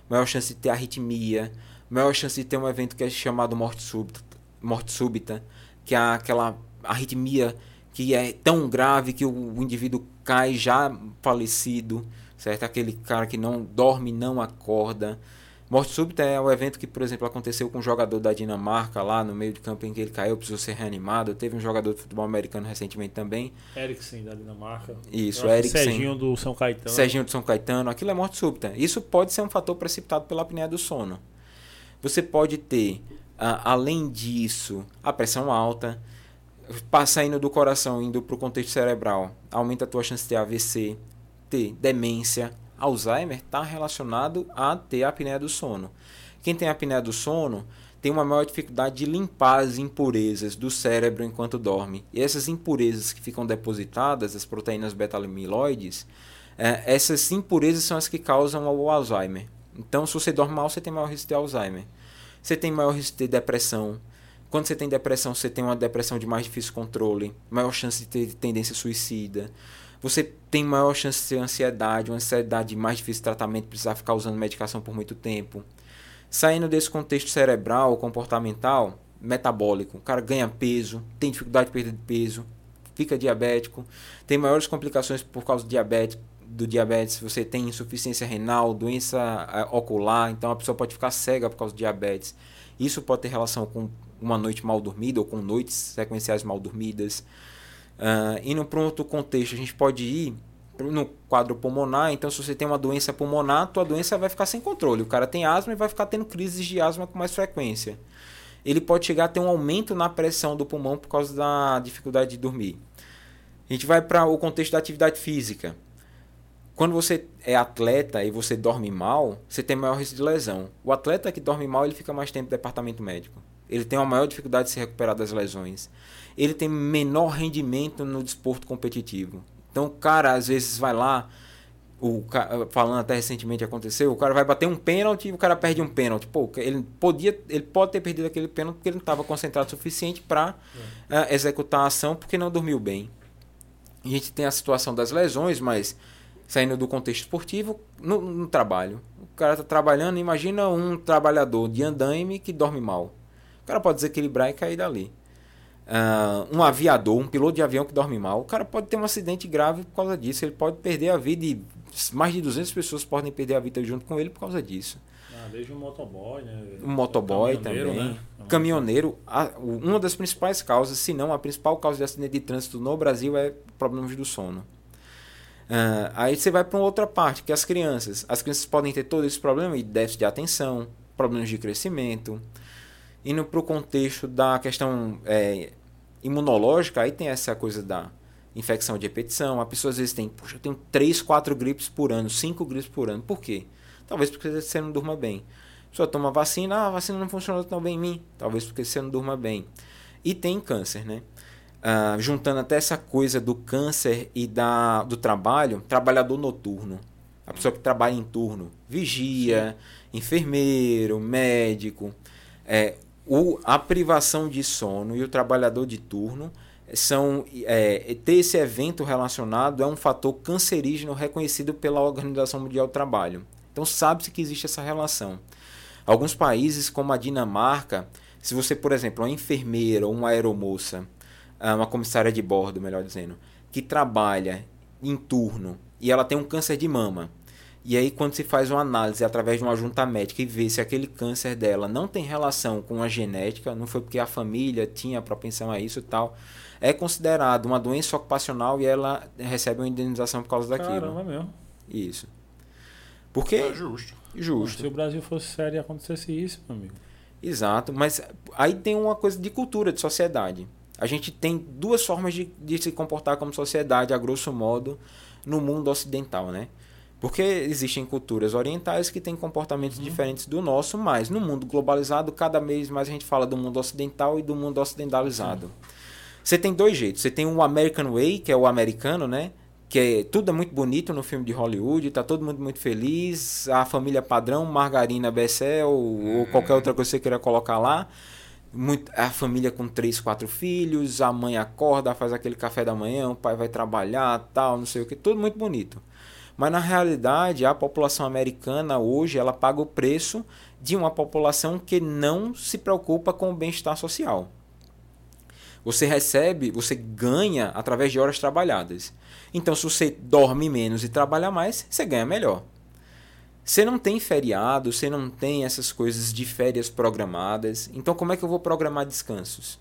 maior chance de ter arritmia, maior chance de ter um evento que é chamado morte súbita, morte súbita que é aquela arritmia que é tão grave que o indivíduo cai já falecido, certo? Aquele cara que não dorme, não acorda. Morte súbita é o evento que, por exemplo, aconteceu com um jogador da Dinamarca lá no meio de campo em que ele caiu, precisou ser reanimado. Teve um jogador de futebol americano recentemente também. Eriksen da Dinamarca. Isso, Eriksen. Serginho do São Caetano. Serginho do São Caetano. Aquilo é morte súbita. Isso pode ser um fator precipitado pela apneia do sono. Você pode ter, além disso, a pressão alta, saindo do coração, indo para o contexto cerebral, aumenta a tua chance de ter AVC, ter demência, Alzheimer está relacionado a ter a apneia do sono. Quem tem apneia do sono tem uma maior dificuldade de limpar as impurezas do cérebro enquanto dorme. E essas impurezas que ficam depositadas, as proteínas beta-amiloides, é, essas impurezas são as que causam o Alzheimer. Então, se você dorme mal, você tem maior risco de Alzheimer. Você tem maior risco de depressão. Quando você tem depressão, você tem uma depressão de mais difícil controle, maior chance de ter tendência suicida você tem maior chance de ter ansiedade, uma ansiedade mais difícil de tratamento, precisar ficar usando medicação por muito tempo. Saindo desse contexto cerebral, comportamental, metabólico, o cara ganha peso, tem dificuldade de perda de peso, fica diabético, tem maiores complicações por causa do diabetes, do diabetes, você tem insuficiência renal, doença eh, ocular, então a pessoa pode ficar cega por causa do diabetes. Isso pode ter relação com uma noite mal dormida ou com noites sequenciais mal dormidas. Uh, indo para outro contexto, a gente pode ir no quadro pulmonar. Então, se você tem uma doença pulmonar, tua doença vai ficar sem controle. O cara tem asma e vai ficar tendo crises de asma com mais frequência. Ele pode chegar a ter um aumento na pressão do pulmão por causa da dificuldade de dormir. A gente vai para o contexto da atividade física. Quando você é atleta e você dorme mal, você tem maior risco de lesão. O atleta que dorme mal, ele fica mais tempo no departamento médico. Ele tem uma maior dificuldade de se recuperar das lesões ele tem menor rendimento no desporto competitivo. Então o cara às vezes vai lá, o falando até recentemente aconteceu, o cara vai bater um pênalti e o cara perde um pênalti. Pô, ele podia, ele pode ter perdido aquele pênalti porque ele não estava concentrado o suficiente para é. uh, executar a ação porque não dormiu bem. A gente tem a situação das lesões, mas saindo do contexto esportivo, no, no trabalho. O cara está trabalhando, imagina um trabalhador de andaime que dorme mal. O cara pode desequilibrar e cair dali. Uh, um aviador, um piloto de avião que dorme mal, o cara pode ter um acidente grave por causa disso. Ele pode perder a vida e mais de 200 pessoas podem perder a vida junto com ele por causa disso. Ah, desde um motoboy, né? Um motoboy também. Né? Caminhoneiro. A, uma das principais causas, se não a principal causa de acidente de trânsito no Brasil é problemas do sono. Uh, aí você vai para outra parte, que é as crianças. As crianças podem ter todo esse problema de déficit de atenção, problemas de crescimento, Indo para o contexto da questão é, imunológica, aí tem essa coisa da infecção de repetição. A pessoa às vezes tem, puxa, eu tenho 3, 4 gripes por ano, 5 gripes por ano. Por quê? Talvez porque você não durma bem. A pessoa toma vacina, ah, a vacina não funcionou tão bem em mim. Talvez porque você não durma bem. E tem câncer, né? Ah, juntando até essa coisa do câncer e da, do trabalho, trabalhador noturno. A pessoa que trabalha em turno, vigia, enfermeiro, médico. É, o, a privação de sono e o trabalhador de turno são é, ter esse evento relacionado é um fator cancerígeno reconhecido pela Organização Mundial do Trabalho. Então sabe-se que existe essa relação. Alguns países, como a Dinamarca, se você, por exemplo, uma enfermeira ou uma aeromoça, ah, uma comissária de bordo, melhor dizendo, que trabalha em turno e ela tem um câncer de mama, e aí, quando se faz uma análise através de uma junta médica e vê se aquele câncer dela não tem relação com a genética, não foi porque a família tinha propensão a isso e tal, é considerado uma doença ocupacional e ela recebe uma indenização por causa daquilo. Caramba, mesmo. Isso. Porque. É justo. Justo. Se o Brasil fosse sério e acontecesse isso, meu amigo. Exato, mas aí tem uma coisa de cultura, de sociedade. A gente tem duas formas de, de se comportar como sociedade, a grosso modo, no mundo ocidental, né? Porque existem culturas orientais que têm comportamentos uhum. diferentes do nosso, mas no mundo globalizado, cada vez mais a gente fala do mundo ocidental e do mundo ocidentalizado. Sim. Você tem dois jeitos. Você tem o American Way, que é o americano, né? Que é, tudo é muito bonito no filme de Hollywood, tá todo mundo muito feliz, a família padrão, margarina Bessel ou, ou qualquer outra coisa que você queira colocar lá. Muito, a família com três, quatro filhos, a mãe acorda, faz aquele café da manhã, o pai vai trabalhar, tal, não sei o que, tudo muito bonito. Mas na realidade, a população americana hoje ela paga o preço de uma população que não se preocupa com o bem-estar social. Você recebe, você ganha através de horas trabalhadas. Então, se você dorme menos e trabalha mais, você ganha melhor. Você não tem feriado, você não tem essas coisas de férias programadas. Então, como é que eu vou programar descansos?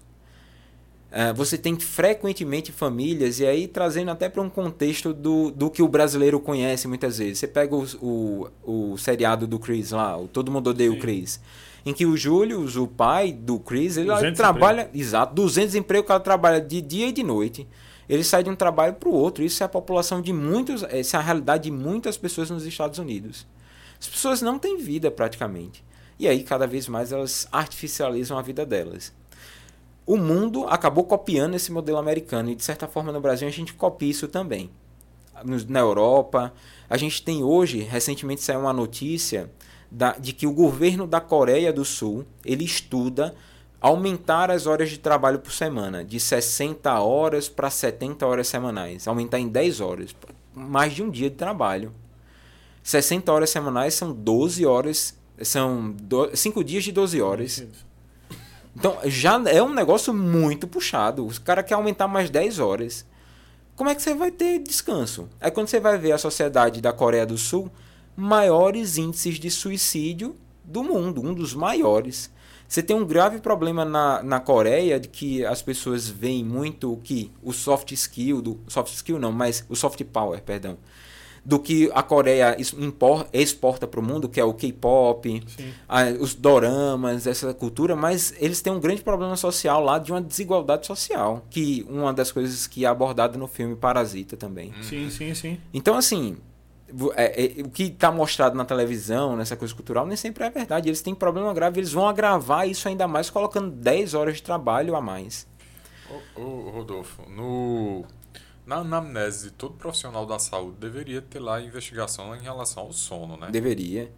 Uh, você tem frequentemente famílias, e aí trazendo até para um contexto do, do que o brasileiro conhece muitas vezes. Você pega o, o, o seriado do Chris lá, o Todo Mundo Odeia Sim. o Chris, em que o Júlio, o pai do Chris, ele trabalha. Emprego. Exato, 200 empregos que ela trabalha de dia e de noite. Ele sai de um trabalho para o outro. Isso é a população de muitos. Essa é a realidade de muitas pessoas nos Estados Unidos. As pessoas não têm vida praticamente. E aí, cada vez mais, elas artificializam a vida delas o mundo acabou copiando esse modelo americano e de certa forma no Brasil a gente copia isso também. Na Europa, a gente tem hoje, recentemente saiu uma notícia da, de que o governo da Coreia do Sul ele estuda aumentar as horas de trabalho por semana, de 60 horas para 70 horas semanais, aumentar em 10 horas, mais de um dia de trabalho. 60 horas semanais são 12 horas, são 5 dias de 12 horas. Então já é um negócio muito puxado. Os cara quer aumentar mais 10 horas. Como é que você vai ter descanso? É quando você vai ver a sociedade da Coreia do Sul, maiores índices de suicídio do mundo, um dos maiores. Você tem um grave problema na, na Coreia de que as pessoas veem muito o que o soft skill, do soft skill não, mas o soft power, perdão do que a Coreia exporta para o mundo, que é o K-pop, os doramas, essa cultura, mas eles têm um grande problema social lá de uma desigualdade social, que uma das coisas que é abordada no filme Parasita também. Sim, sim, sim. Então, assim, é, é, o que está mostrado na televisão, nessa coisa cultural, nem sempre é verdade. Eles têm problema grave, eles vão agravar isso ainda mais colocando 10 horas de trabalho a mais. Ô, ô Rodolfo, no na anamnese todo profissional da saúde deveria ter lá investigação em relação ao sono, né? Deveria.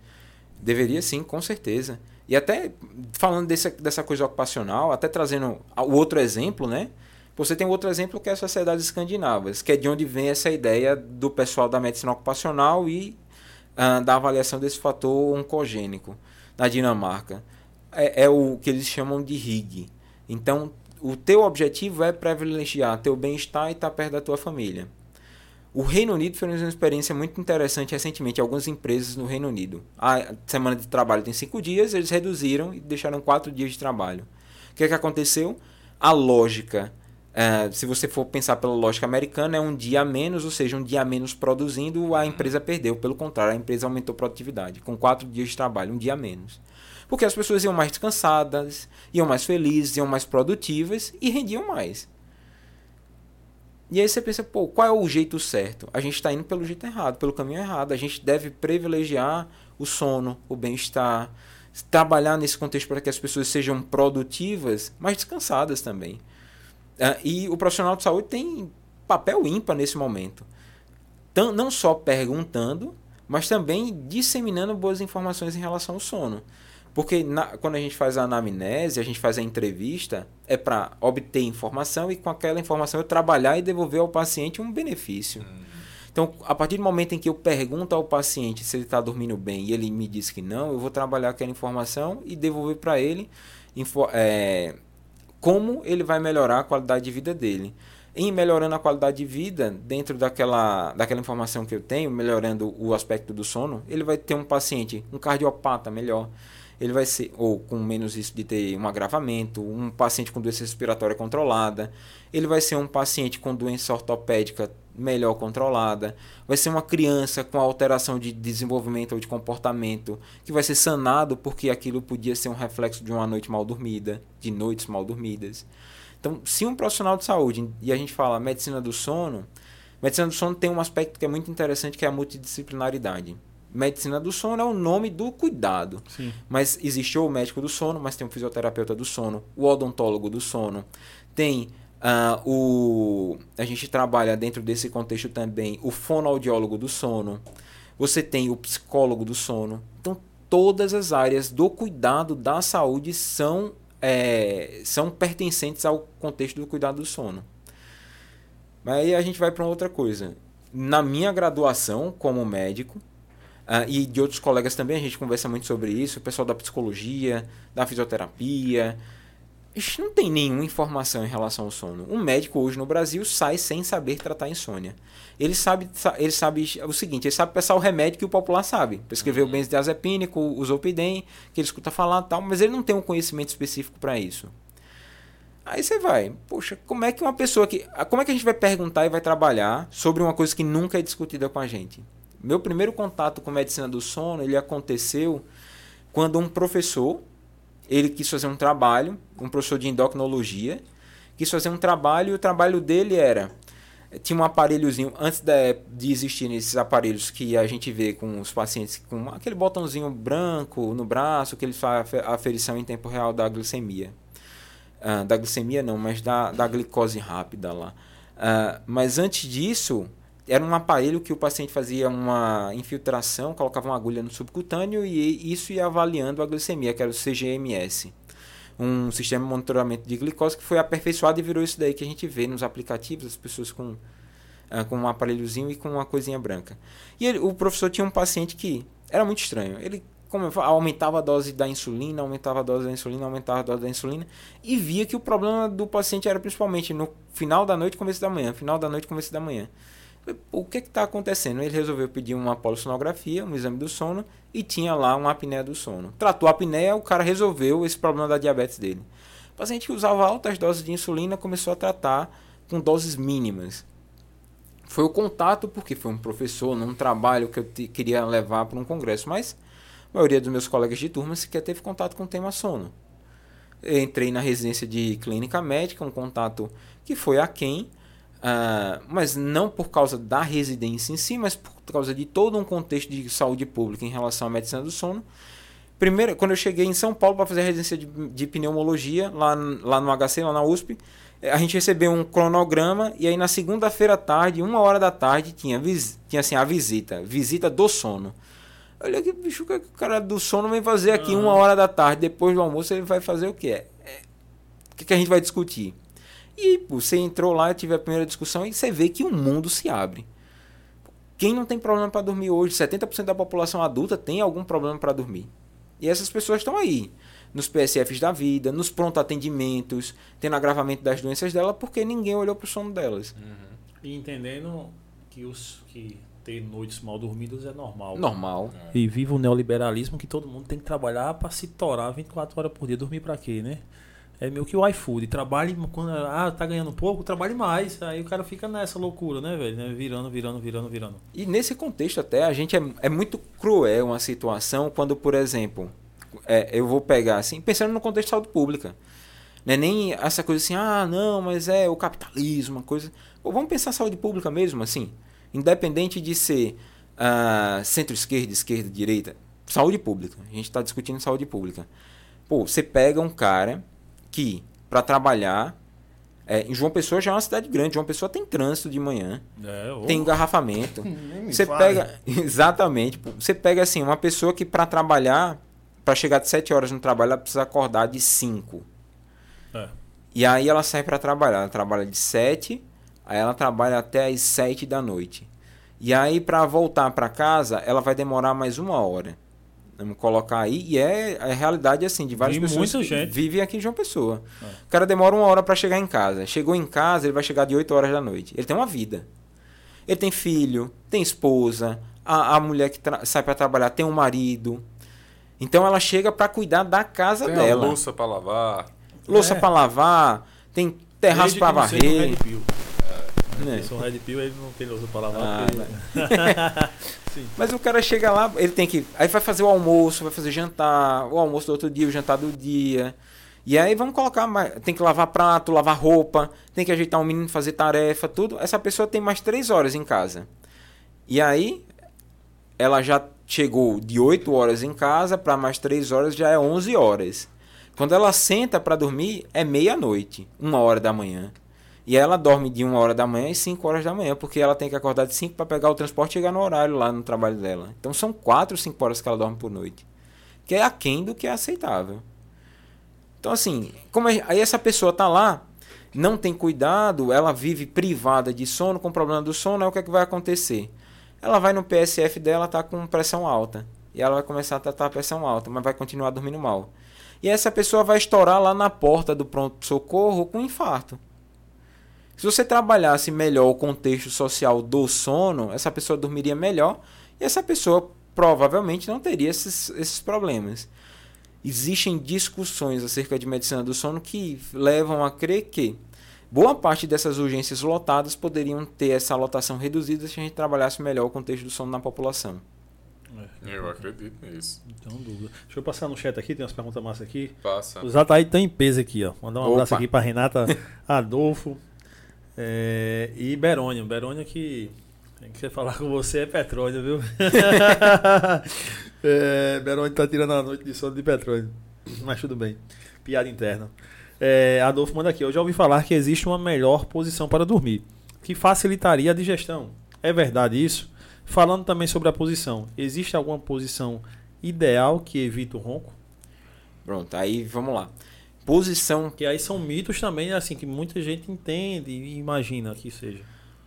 Deveria sim, com certeza. E até falando desse, dessa coisa ocupacional, até trazendo o outro exemplo, né? Você tem outro exemplo que é as sociedades escandinavas, que é de onde vem essa ideia do pessoal da medicina ocupacional e uh, da avaliação desse fator oncogênico na Dinamarca. É, é o que eles chamam de RIG. Então, o teu objetivo é privilegiar teu bem-estar e estar perto da tua família. O Reino Unido fez uma experiência muito interessante recentemente. Algumas empresas no Reino Unido. A semana de trabalho tem cinco dias, eles reduziram e deixaram quatro dias de trabalho. O que, é que aconteceu? A lógica, é, se você for pensar pela lógica americana, é um dia a menos, ou seja, um dia a menos produzindo, a empresa perdeu. Pelo contrário, a empresa aumentou a produtividade, com quatro dias de trabalho, um dia a menos. Porque as pessoas iam mais descansadas, iam mais felizes, iam mais produtivas e rendiam mais. E aí você pensa, pô, qual é o jeito certo? A gente está indo pelo jeito errado, pelo caminho errado. A gente deve privilegiar o sono, o bem-estar, trabalhar nesse contexto para que as pessoas sejam produtivas, mas descansadas também. Uh, e o profissional de saúde tem papel ímpar nesse momento. Não só perguntando, mas também disseminando boas informações em relação ao sono. Porque na, quando a gente faz a anamnese, a gente faz a entrevista, é para obter informação e com aquela informação eu trabalhar e devolver ao paciente um benefício. Uhum. Então, a partir do momento em que eu pergunto ao paciente se ele está dormindo bem e ele me diz que não, eu vou trabalhar aquela informação e devolver para ele é, como ele vai melhorar a qualidade de vida dele. Em melhorando a qualidade de vida, dentro daquela, daquela informação que eu tenho, melhorando o aspecto do sono, ele vai ter um paciente, um cardiopata melhor ele vai ser, ou com menos risco de ter um agravamento, um paciente com doença respiratória controlada, ele vai ser um paciente com doença ortopédica melhor controlada, vai ser uma criança com alteração de desenvolvimento ou de comportamento, que vai ser sanado porque aquilo podia ser um reflexo de uma noite mal dormida, de noites mal dormidas. Então, se um profissional de saúde, e a gente fala medicina do sono, medicina do sono tem um aspecto que é muito interessante, que é a multidisciplinaridade. Medicina do sono é o nome do cuidado. Sim. Mas existe o médico do sono, mas tem o fisioterapeuta do sono, o odontólogo do sono, tem uh, o. A gente trabalha dentro desse contexto também o fonoaudiólogo do sono, você tem o psicólogo do sono. Então, todas as áreas do cuidado da saúde são, é, são pertencentes ao contexto do cuidado do sono. Mas aí a gente vai para outra coisa. Na minha graduação como médico, Uh, e de outros colegas também, a gente conversa muito sobre isso, o pessoal da psicologia, da fisioterapia. A gente não tem nenhuma informação em relação ao sono. Um médico hoje no Brasil sai sem saber tratar insônia. Ele sabe, ele sabe o seguinte, ele sabe passar o remédio que o popular sabe. Prescrever uhum. o benzodiazepínico, o zolpidem, que ele escuta falar tal, mas ele não tem um conhecimento específico para isso. Aí você vai, poxa, como é que uma pessoa que. Como é que a gente vai perguntar e vai trabalhar sobre uma coisa que nunca é discutida com a gente? Meu primeiro contato com medicina do sono, ele aconteceu quando um professor, ele quis fazer um trabalho, um professor de endocrinologia, quis fazer um trabalho e o trabalho dele era tinha um aparelhozinho antes de, existir esses aparelhos que a gente vê com os pacientes com aquele botãozinho branco no braço que eles fazem a aferição em tempo real da glicemia. Uh, da glicemia não mas da, da glicose rápida lá. Uh, mas antes disso era um aparelho que o paciente fazia uma infiltração, colocava uma agulha no subcutâneo e isso ia avaliando a glicemia, que era o CGMS. Um sistema de monitoramento de glicose que foi aperfeiçoado e virou isso daí que a gente vê nos aplicativos, as pessoas com, uh, com um aparelhozinho e com uma coisinha branca. E ele, o professor tinha um paciente que era muito estranho. Ele como falo, aumentava a dose da insulina, aumentava a dose da insulina, aumentava a dose da insulina e via que o problema do paciente era principalmente no final da noite, começo da manhã, final da noite, começo da manhã. O que está acontecendo? Ele resolveu pedir uma polissonografia, um exame do sono, e tinha lá uma apneia do sono. Tratou a apneia, o cara resolveu esse problema da diabetes dele. O paciente que usava altas doses de insulina começou a tratar com doses mínimas. Foi o contato, porque foi um professor, num trabalho que eu queria levar para um congresso, mas a maioria dos meus colegas de turma sequer teve contato com o tema sono. Eu entrei na residência de clínica médica, um contato que foi a quem Uh, mas não por causa da residência em si, mas por causa de todo um contexto de saúde pública em relação à medicina do sono. Primeiro, quando eu cheguei em São Paulo para fazer a residência de, de, pneumologia, lá, lá no HC, lá na USP, eh, a gente recebeu um cronograma e aí na segunda-feira à tarde, uma hora da tarde, tinha, tinha assim, a visita, visita do sono. Olha que bicho que o cara do sono vem fazer aqui uma hora da tarde, depois do almoço ele vai fazer o quê? É, é, o que, que a gente vai discutir? E você entrou lá, tive a primeira discussão e você vê que o mundo se abre. Quem não tem problema para dormir hoje? 70% da população adulta tem algum problema para dormir. E essas pessoas estão aí, nos PSFs da vida, nos pronto atendimentos, tendo agravamento das doenças dela, porque ninguém olhou para o sono delas. Uhum. E entendendo que os que ter noites mal dormidas é normal. Normal. É. E viva o neoliberalismo que todo mundo tem que trabalhar para se torar 24 horas por dia. Dormir para quê, né? É meio que o iFood. Trabalhe quando. Ah, tá ganhando pouco, trabalhe mais. Aí o cara fica nessa loucura, né, velho? Né? Virando, virando, virando, virando. E nesse contexto, até, a gente é, é muito cruel uma situação quando, por exemplo, é, eu vou pegar assim, pensando no contexto de saúde pública. Não é nem essa coisa assim, ah, não, mas é o capitalismo, uma coisa. Pô, vamos pensar saúde pública mesmo, assim. Independente de ser uh, centro-esquerda, esquerda, direita. Saúde pública. A gente está discutindo saúde pública. Pô, você pega um cara que para trabalhar é, em João Pessoa já é uma cidade grande. João Pessoa tem trânsito de manhã, é, oh. tem engarrafamento. você pega exatamente. Você pega assim uma pessoa que para trabalhar, para chegar de 7 horas no trabalho, ela precisa acordar de 5. É. E aí ela sai para trabalhar. Ela trabalha de 7, aí ela trabalha até as 7 da noite. E aí para voltar para casa, ela vai demorar mais uma hora. Vamos colocar aí. E é a realidade assim, de várias pessoas muita gente. vivem aqui em João Pessoa. É. O cara demora uma hora para chegar em casa. Chegou em casa, ele vai chegar de 8 horas da noite. Ele tem uma vida. Ele tem filho, tem esposa, a, a mulher que sai para trabalhar tem um marido. Então ela chega para cuidar da casa Tem dela. louça pra lavar. Louça É. para lavar, tem terraço para varrer. Né? Se um Red Pill, ele não tem louça pra lavar. Ah, porque- Mas o cara chega lá, ele tem que. Aí vai fazer o almoço, vai fazer jantar, o almoço do outro dia, o jantar do dia. E aí vamos colocar mais. Tem que lavar prato, lavar roupa, tem que ajeitar o menino, fazer tarefa, tudo. Essa pessoa tem mais três horas em casa. E aí, ela já chegou de 8 horas em casa para mais 3 horas já é 11 horas. Quando ela senta para dormir, é meia-noite, uma hora da manhã. E ela dorme de uma hora da manhã e 5 horas da manhã, porque ela tem que acordar de 5 para pegar o transporte e chegar no horário lá no trabalho dela. Então são 4, 5 horas que ela dorme por noite. Que é aquém do que é aceitável. Então assim, como é- aí essa pessoa tá lá, não tem cuidado, ela vive privada de sono, com problema do sono, aí o que, é que vai acontecer? Ela vai no PSF dela, tá com pressão alta. E ela vai começar a tratar a pressão alta, mas vai continuar dormindo mal. E essa pessoa vai estourar lá na porta do pronto-socorro com infarto. Se você trabalhasse melhor o contexto social do sono, essa pessoa dormiria melhor e essa pessoa provavelmente não teria esses, esses problemas. Existem discussões acerca de medicina do sono que levam a crer que boa parte dessas urgências lotadas poderiam ter essa lotação reduzida se a gente trabalhasse melhor o contexto do sono na população. Eu acredito nisso. Então, dúvida. Deixa eu passar no chat aqui, tem umas perguntas massas aqui. Passa. O Zataí tá em peso aqui, ó. Mandar um Opa. abraço aqui pra Renata Adolfo é, e Berônio. Berônio que tem que falar com você é petróleo, viu? é, Berônio tá tirando a noite de sono de petróleo. Mas tudo bem. Piada interna. É, Adolfo manda aqui. Eu já ouvi falar que existe uma melhor posição para dormir, que facilitaria a digestão. É verdade isso? Falando também sobre a posição, existe alguma posição ideal que evita o ronco? Pronto, aí vamos lá. Posição Que aí são mitos também, assim, que muita gente entende e imagina que seja.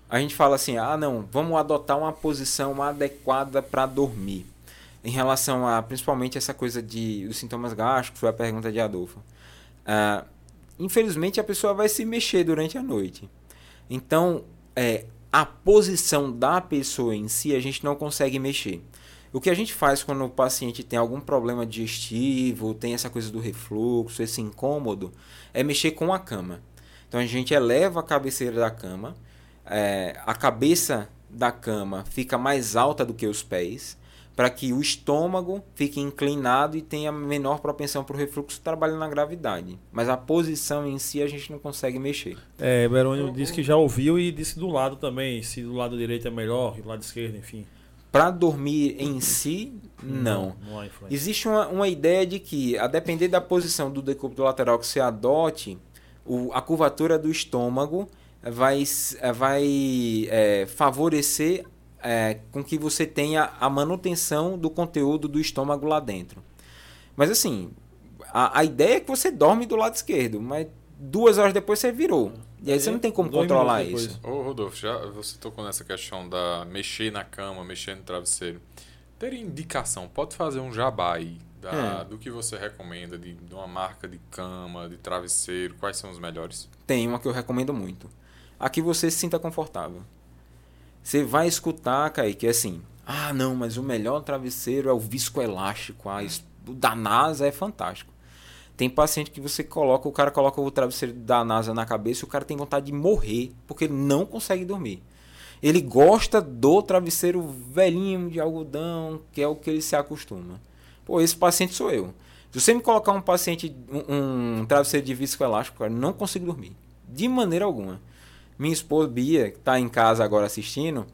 a gente fala assim: ah, não, vamos adotar uma posição adequada para dormir. Em relação a, principalmente, essa coisa de os sintomas gástricos, foi a pergunta de Adolfo. Ah, infelizmente, a pessoa vai se mexer durante a noite. Então, é, a posição da pessoa em si, a gente não consegue mexer. O que a gente faz quando o paciente tem algum problema digestivo, tem essa coisa do refluxo, esse incômodo, é mexer com a cama. Então a gente eleva a cabeceira da cama, é, a cabeça da cama fica mais alta do que os pés, para que o estômago fique inclinado e tenha menor propensão para o refluxo trabalhando na gravidade. Mas a posição em si a gente não consegue mexer. É, Berônio disse que já ouviu e disse do lado também, se do lado direito é melhor, do lado esquerdo, enfim. Para dormir em si, não. Não influência. Existe uma, uma ideia de que, a depender da posição do decúbito lateral que você adote, o- a curvatura do estômago vai, eh, vai eh, favorecer eh, com que você tenha a manutenção do conteúdo do estômago lá dentro. Mas assim, a, a ideia é que você dorme do lado esquerdo, mas duas horas depois você virou. E aí você não tem como controlar isso. Ô, Rodolfo, já você tocou nessa questão da mexer na cama, mexer no travesseiro. Ter indicação, pode fazer um jabá aí da- É. do que você recomenda, de, de uma marca de cama, de travesseiro, quais são os melhores? Tem uma que eu recomendo muito. Aqui você se sinta confortável. Você vai escutar, Kaique, é assim. Ah, não, mas o melhor travesseiro é o viscoelástico. Ah, isso- o da NASA é fantástico. Tem paciente que você coloca, o cara coloca o travesseiro da NASA na cabeça e o cara tem vontade de morrer, porque ele não consegue dormir. Ele gosta do travesseiro velhinho de algodão, que é o que ele se acostuma. Pô, esse paciente sou eu. Se você me colocar um paciente, um, um travesseiro de viscoelástico, cara, não consigo dormir. De maneira alguma. Minha esposa Bia, que tá em casa agora assistindo,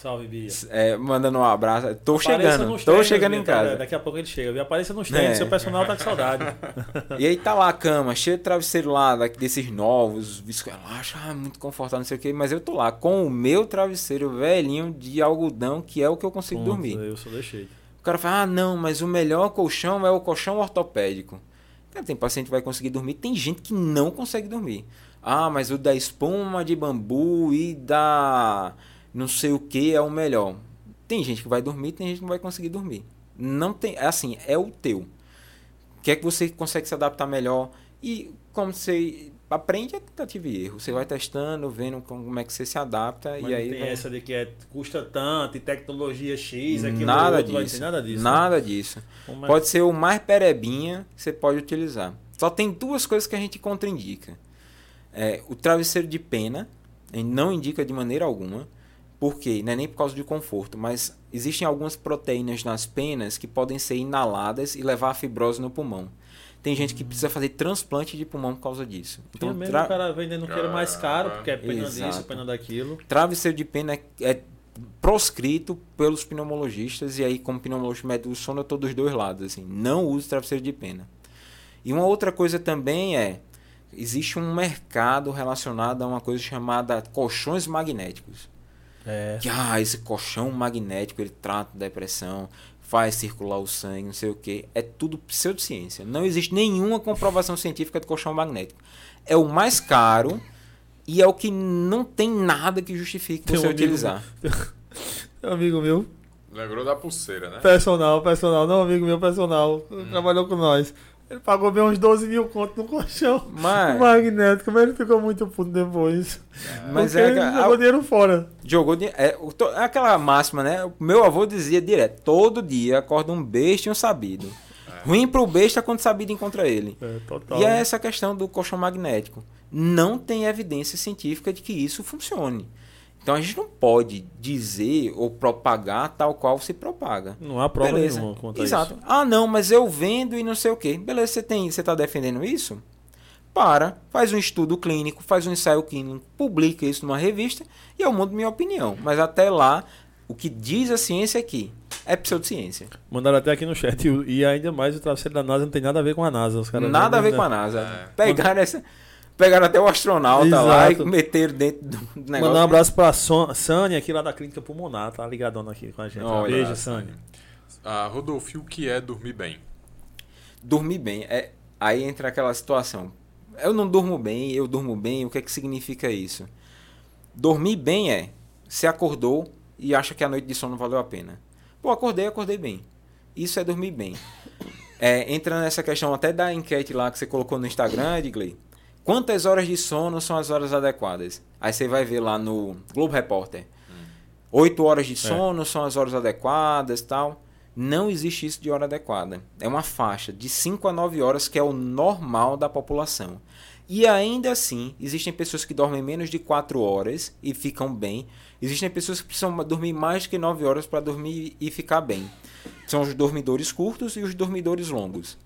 Salve, Bia. é, mandando um abraço. Tô Apareça chegando, tô treinos, chegando Bia, em tá? casa. Daqui a pouco ele chega. viu? Apareça nos treinos, É. seu personal tá com saudade. E aí tá lá a cama, cheio de travesseiro lá, desses novos, viscoelástico, ah, muito confortável, não sei o que, mas eu tô lá com o meu travesseiro velhinho de algodão, que é o que eu consigo Pronto, dormir. Eu sou deixei. O cara fala, ah, não, mas o melhor colchão é o colchão ortopédico. Cara, tem paciente que vai conseguir dormir, tem gente que não consegue dormir. Ah, mas o da espuma de bambu e da não sei o que é o melhor. Tem gente que vai dormir, tem gente que não vai conseguir dormir. Não tem, é assim, é o teu. O que é que você consegue se adaptar melhor? E como você aprende é tentativa e erro. Você vai testando, vendo como é que você se adapta Mas e aí tem vai- essa de que é, custa tanto e tecnologia X, aquilo nada outro, disso. nada disso. Nada disso. Como é- Pode ser o mais perebinha que você pode utilizar. Só tem duas coisas que a gente contraindica. É, o travesseiro de pena, a gente não indica de maneira alguma. Por quê? Não é nem por causa de conforto, mas existem algumas proteínas nas penas que podem ser inaladas e levar a fibrose no pulmão. Tem gente que precisa fazer transplante de pulmão por causa disso. Então, mesmo tra- o cara vendendo que era mais caro, porque é pena disso, Exato. pena daquilo. travesseiro de pena é, proscrito pelos pneumologistas e aí como pneumologista médico do sono eu tô dos dois lados assim não use travesseiro de pena e uma outra coisa também é existe um mercado relacionado a uma coisa chamada colchões magnéticos É. que ah esse colchão magnético ele trata depressão faz circular o sangue não sei o que é tudo pseudociência não existe nenhuma comprovação científica de colchão magnético é o mais caro e é o que não tem nada que justifique Tem um você amigo- utilizar. Tem um amigo meu, Lembrou da pulseira, né? personal, personal, não, amigo meu, personal, Hum. trabalhou com nós. Ele pagou bem uns 12 mil conto no colchão Mas, magnético, mas ele ficou muito puto depois. mas porque é, ele a- jogou dinheiro fora. jogou de, é, o é aquela máxima, né? O Meu avô dizia direto: todo dia acorda um besta e um sabido. Ruim pro besta quando sabido encontra ele. É, total. E é essa questão do colchão magnético. Não tem evidência científica de que isso funcione. Então a gente não pode dizer ou propagar tal qual se propaga. Não há prova Beleza. nenhuma quanto Exato. isso. Ah, não, mas eu vendo e não sei o quê. Beleza, você tem, você tá defendendo isso? Para, faz um estudo clínico, faz um ensaio clínico, publica isso numa revista e eu mudo minha opinião. Mas até lá, o que diz a ciência aqui é pseudociência. Mandaram até aqui no chat. E, e ainda mais o travesseiro da NASA não tem nada a ver com a NASA. Os caras Nada a ver né? com a NASA. É. Pegaram essa. Pegaram até o astronauta lá e Exato. meteram dentro do negócio. Mandar um abraço pra Son- Sânia aqui lá da Clínica Pulmonar, tá ligadona aqui com a gente. Olha, Beijo, Sânia. Ah, Rodolfo, o que é dormir bem? dormir bem. É, aí entra aquela situação. Eu não durmo bem, eu durmo bem, o que é que significa isso? Dormir bem é, você acordou e acha que a noite de sono valeu a pena. Pô, acordei, acordei bem. Isso é dormir bem. É, entra nessa questão até da enquete lá que você colocou no Instagram, Edgley. Quantas horas de sono são as horas adequadas? Aí você vai ver lá no Globo Repórter. Oito horas de sono são as horas adequadas tal. Não existe isso de hora adequada. É uma faixa de 5 a 9 horas que é o normal da população. E ainda assim, existem pessoas que dormem menos de 4 horas e ficam bem. Existem pessoas que precisam dormir mais que 9 horas para dormir e ficar bem. São os dormidores curtos e os dormidores longos.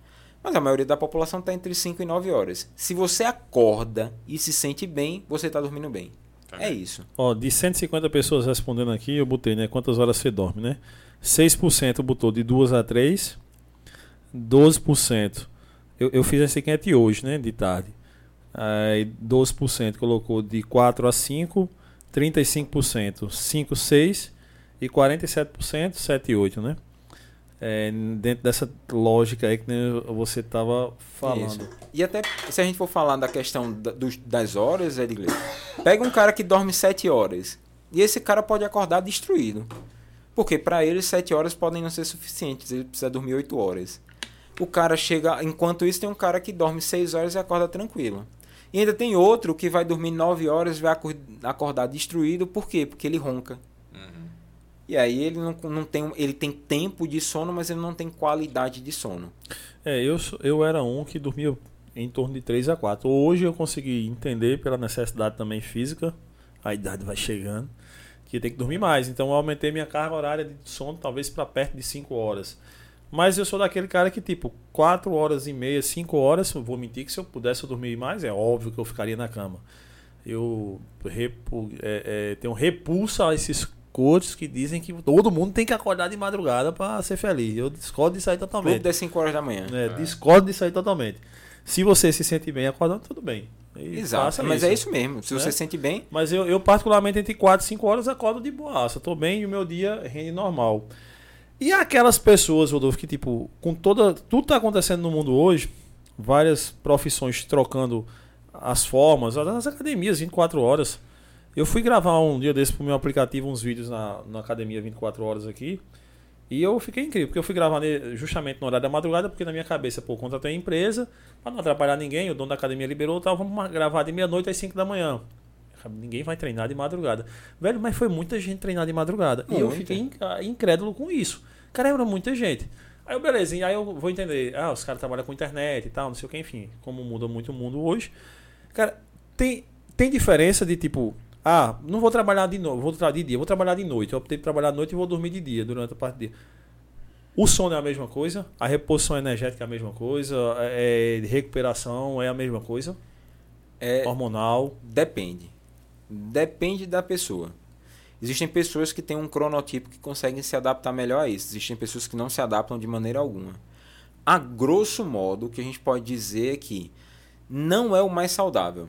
Mas a maioria da população está entre 5 e 9 horas. Se você acorda e se sente bem, você está dormindo bem. Tá É isso. Ó, de 150 pessoas respondendo aqui, eu botei, né? Quantas horas você dorme, né? 6% botou de 2 a 3. 12%. Eu, eu fiz essa enquete hoje, né? De tarde. Aí 12% colocou de 4 a 5. 35% 5, 6. E 47% 7 e 8, né? É, dentro dessa lógica aí que você estava falando. Isso. E até se a gente for falar da questão da- dos- das horas, Edgley, pega um cara que dorme 7 horas. E esse cara pode acordar destruído. Porque para ele 7 horas podem não ser suficientes, ele precisa dormir 8 horas. O cara chega, enquanto isso tem um cara que dorme 6 horas e acorda tranquilo. E ainda tem outro que vai dormir 9 horas e vai acor- acordar destruído, por quê? Porque ele ronca. Uhum. E aí ele não, não tem, ele tem tempo de sono, mas ele não tem qualidade de sono. É, eu, eu era um que dormia em torno de 3 a 4. Hoje eu consegui entender pela necessidade também física, a idade vai chegando, que tem que dormir mais. Então eu aumentei minha carga horária de sono talvez para perto de 5 horas. Mas eu sou daquele cara que, tipo, 4 horas e meia, 5 horas, vou mentir que se eu pudesse dormir mais, é óbvio que eu ficaria na cama. Eu repu, é, é, tenho repulsa a esses coaches que dizem que todo mundo tem que acordar de madrugada para ser feliz. Eu discordo disso aí totalmente. Clube das 5 horas da manhã. É, Discordo disso aí totalmente. Se você se sente bem acordando, tudo bem. E Exato, mas é isso mesmo. Se você né? se sente bem, Mas eu, eu, particularmente, entre 4 e 5 horas, acordo de boaça. Tô bem e o meu dia rende normal. E aquelas pessoas, Rodolfo, que, tipo, com toda. Tudo tá acontecendo no mundo hoje, várias profissões trocando as formas, as academias 24 horas. Eu fui gravar um dia desse pro meu aplicativo uns vídeos na, na academia 24 horas aqui. E eu fiquei incrível, porque eu fui gravando justamente no horário da madrugada, porque na minha cabeça, pô, contratei a empresa, para não atrapalhar ninguém, o dono da academia liberou, tava, vamos gravar de meia-noite às 5 da manhã. Ninguém vai treinar de madrugada. Velho, mas foi muita gente treinar de madrugada. E eu fiquei ah, incrédulo com isso. Cara, era muita gente. Aí eu, beleza, aí eu vou entender. Ah, os caras trabalham com internet e tal, não sei o que, enfim, como muda muito o mundo hoje. Cara, tem, tem diferença de tipo, ah, não vou trabalhar de noite, vou trabalhar de dia, vou trabalhar de noite. Eu optei por trabalhar de noite e vou dormir de dia durante a parte do dia. O sono é a mesma coisa, a reposição energética é a mesma coisa, é, é recuperação é a mesma coisa. É, hormonal. Depende. Depende da pessoa. Existem pessoas que têm um cronotipo que conseguem se adaptar melhor a isso. Existem pessoas que não se adaptam de maneira alguma. A grosso modo, o que a gente pode dizer é que não é o mais saudável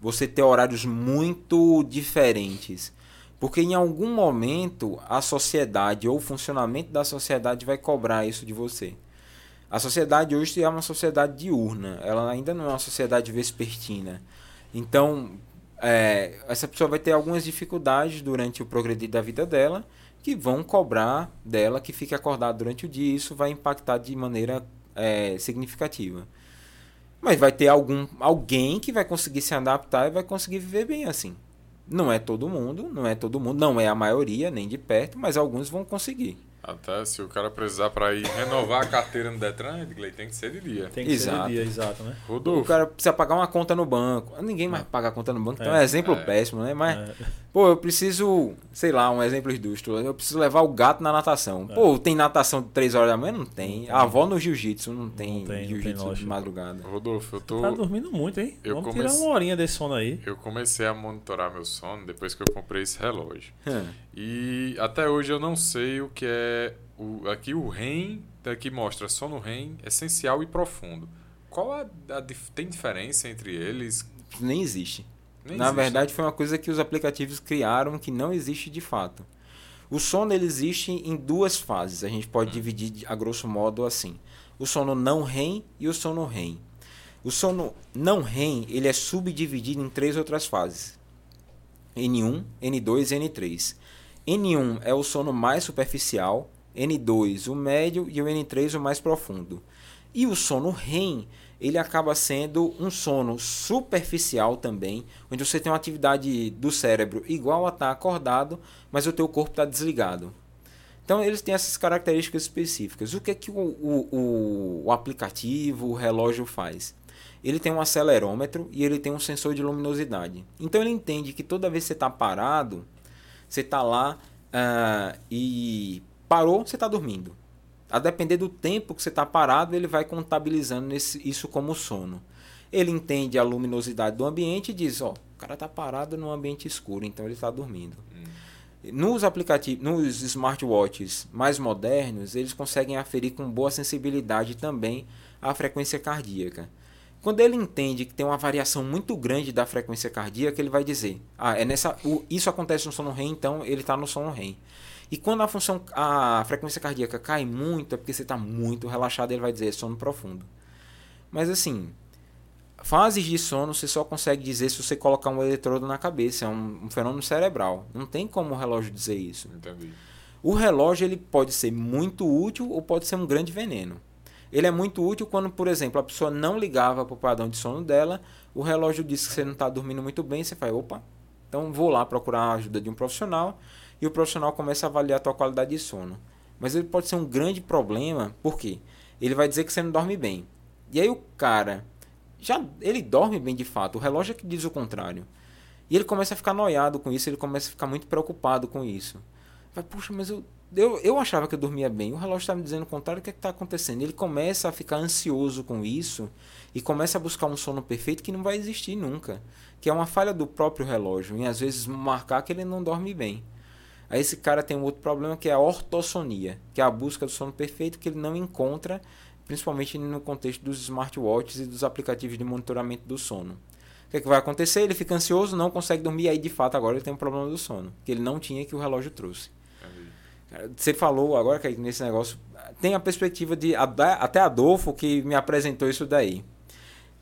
você ter horários muito diferentes. Porque em algum momento a sociedade ou o funcionamento da sociedade vai cobrar isso de você. A sociedade hoje é uma sociedade diurna, ela ainda não é uma sociedade vespertina. Então, é, essa pessoa vai ter algumas dificuldades durante o progredir da vida dela que vão cobrar dela que fique acordada durante o dia e isso vai impactar de maneira é, significativa. Mas vai ter algum alguém que vai conseguir se adaptar e vai conseguir viver bem assim. Não é todo mundo, não é todo mundo, não é a maioria, nem de perto, mas alguns vão conseguir. Até se o cara precisar para ir renovar a carteira no Detran, Edgley, tem que ser de dia. Tem que exato. ser de dia, exato, né? Rodolfo. O cara precisa pagar uma conta no banco. Ninguém mais paga a conta no banco, então é um exemplo é. péssimo, né? Mas, é. pô, eu preciso, sei lá, um exemplo justo. Eu preciso levar o gato na natação. É. Pô, tem natação de 3 horas da manhã? Não tem. Não tem. A avó no jiu-jitsu não tem, tem jiu-jitsu de madrugada. Rodolfo, eu tô. Tá dormindo muito, hein? Eu Vamos comece... tirar uma horinha desse sono aí. Eu comecei a monitorar meu sono depois que eu comprei esse relógio. E até hoje eu não sei o que é o, aqui o REM, aqui mostra sono REM, essencial e profundo. Qual a, a tem diferença entre eles? Nem existe. Nem Na existe. verdade, foi uma coisa que os aplicativos criaram que não existe de fato. O sono ele existe em duas fases. A gente pode hum. dividir a grosso modo assim: o sono não REM e o sono REM. O sono não REM ele é subdividido em três outras fases: N1, N2 e N3. N1 é o sono mais superficial, N2 o médio e o N3 o mais profundo. E o sono REM, ele acaba sendo um sono superficial também, onde você tem uma atividade do cérebro igual a estar tá acordado, mas o teu corpo está desligado. Então eles têm essas características específicas. O que é que o, o, o aplicativo, o relógio faz? Ele tem um acelerômetro e ele tem um sensor de luminosidade. Então ele entende que toda vez que você está parado, você está lá uh, e Parou, você está dormindo. A depender do tempo que você está parado, ele vai contabilizando isso como sono. Ele entende a luminosidade do ambiente e diz: ó, o cara está parado num ambiente escuro, então ele está dormindo. Hum. Nos aplicativos, nos smartwatches mais modernos, eles conseguem aferir com boa sensibilidade também a frequência cardíaca. Quando ele entende que tem uma variação muito grande da frequência cardíaca, ele vai dizer: ah, é nessa, o, isso acontece no sono REM, então ele está no sono REM. E quando a função, a frequência cardíaca cai muito, é porque você está muito relaxado, ele vai dizer sono profundo. Mas assim, fases de sono você só consegue dizer se você colocar um eletrodo na cabeça, é um, um fenômeno cerebral. Não tem como o relógio dizer isso. Entendi. O relógio ele pode ser muito útil ou pode ser um grande veneno. Ele é muito útil quando, por exemplo, a pessoa não ligava para o padrão de sono dela, o relógio disse que você não está dormindo muito bem, você faz, opa, então vou lá procurar a ajuda de um profissional e o profissional começa a avaliar a tua qualidade de sono. Mas ele pode ser um grande problema, por quê? Ele vai dizer que você não dorme bem. E aí o cara já ele dorme bem de fato, o relógio é que diz o contrário. E ele começa a ficar noiado com isso, ele começa a ficar muito preocupado com isso. Vai, puxa, mas eu, eu, eu achava que eu dormia bem, o relógio está me dizendo o contrário, o que é está acontecendo? Ele começa a ficar ansioso com isso e começa a buscar um sono perfeito que não vai existir nunca. Que é uma falha do próprio relógio, e às vezes marcar que ele não dorme bem. Aí esse cara tem um outro problema que é a ortossonia, que é a busca do sono perfeito que ele não encontra, principalmente no contexto dos smartwatches e dos aplicativos de monitoramento do sono. O que, é que vai acontecer? Ele fica ansioso, não consegue dormir, e aí de fato agora ele tem um problema do sono, que ele não tinha que o relógio trouxe. Você falou agora que nesse negócio tem a perspectiva de até Adolfo que me apresentou isso daí.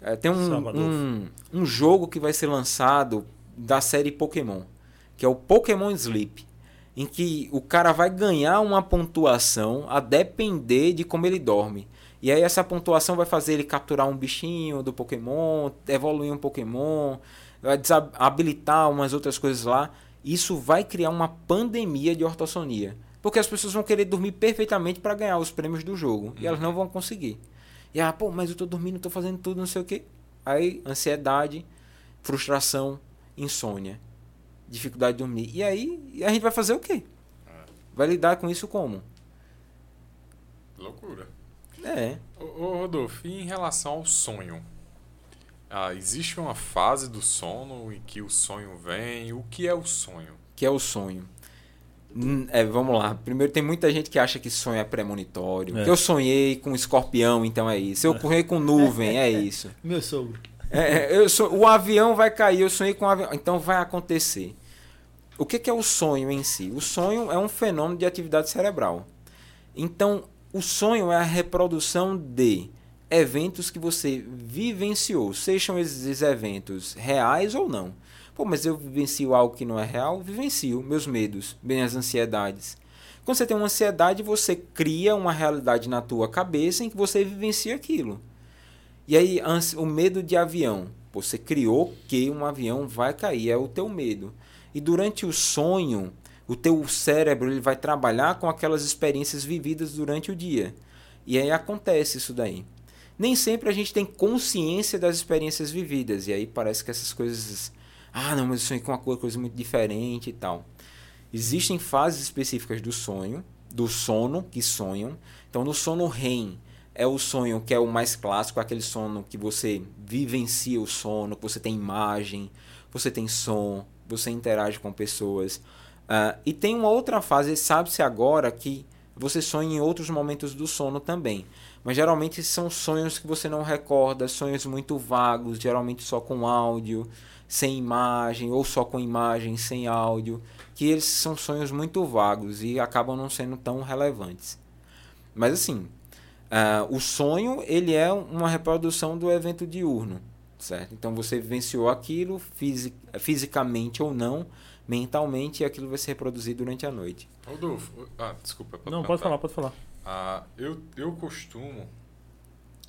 É, tem um, um, um jogo que vai ser lançado da série Pokémon, que é o Pokémon Sleep. em que o cara vai ganhar uma pontuação a depender de como ele dorme. E aí essa pontuação vai fazer ele capturar um bichinho do Pokémon, evoluir um Pokémon, vai habilitar umas outras coisas lá. Isso vai criar uma pandemia de ortossonia. Porque as pessoas vão querer dormir perfeitamente para ganhar os prêmios do jogo. E elas não vão conseguir. E ah, pô, mas eu tô dormindo, tô fazendo tudo, não sei o quê. Aí, ansiedade, frustração, insônia dificuldade de dormir. E aí a gente vai fazer o quê? Vai lidar com isso como? Loucura. É. Ô, ô Rodolfo, e em relação ao sonho? Ah, existe uma fase do sono em que o sonho vem? O que é o sonho? O que é o sonho? Hum, é, vamos lá. Primeiro, tem muita gente que acha que sonho é premonitório. É. Eu sonhei com escorpião, então é isso. Eu é. sonhei com nuvem, é isso. Meu sogro. É, é, eu sou, o avião vai cair, eu sonhei com o avião. Então vai acontecer. O que, que é o sonho em si? O sonho é um fenômeno de atividade cerebral. Então, o sonho é a reprodução de eventos que você vivenciou, sejam esses eventos reais ou não. Pô, mas eu vivencio algo que não é real? Vivencio meus medos, minhas ansiedades. Quando você tem uma ansiedade, você cria uma realidade na tua cabeça em que você vivencia aquilo. E aí, o medo de avião. Você criou que um avião vai cair, é o teu medo. E durante o sonho, o teu cérebro ele vai trabalhar com aquelas experiências vividas durante o dia. E aí acontece isso daí. Nem sempre a gente tem consciência das experiências vividas. E aí parece que essas coisas. Ah, não, mas eu sonhei com uma coisa muito diferente e tal. Existem fases específicas do sonho, do sono que sonham. Então, no sono REM, é o sonho que é o mais clássico, aquele sono que você vivencia o sono, que você tem imagem, você tem som, você interage com pessoas. Uh, e tem uma outra fase, sabe-se agora que você sonha em outros momentos do sono também. Mas geralmente são sonhos que você não recorda, sonhos muito vagos, geralmente só com áudio, sem imagem, ou só com imagem, sem áudio, que eles são sonhos muito vagos e acabam não sendo tão relevantes. Mas assim, Uh, o sonho ele é uma reprodução do evento diurno, certo? Então você vivenciou aquilo fisi fisicamente ou não, mentalmente, e aquilo vai se reproduzir durante a noite. Rodolfo, ah, desculpa. Pode não, pode falar, pode falar. Ah, eu, eu costumo,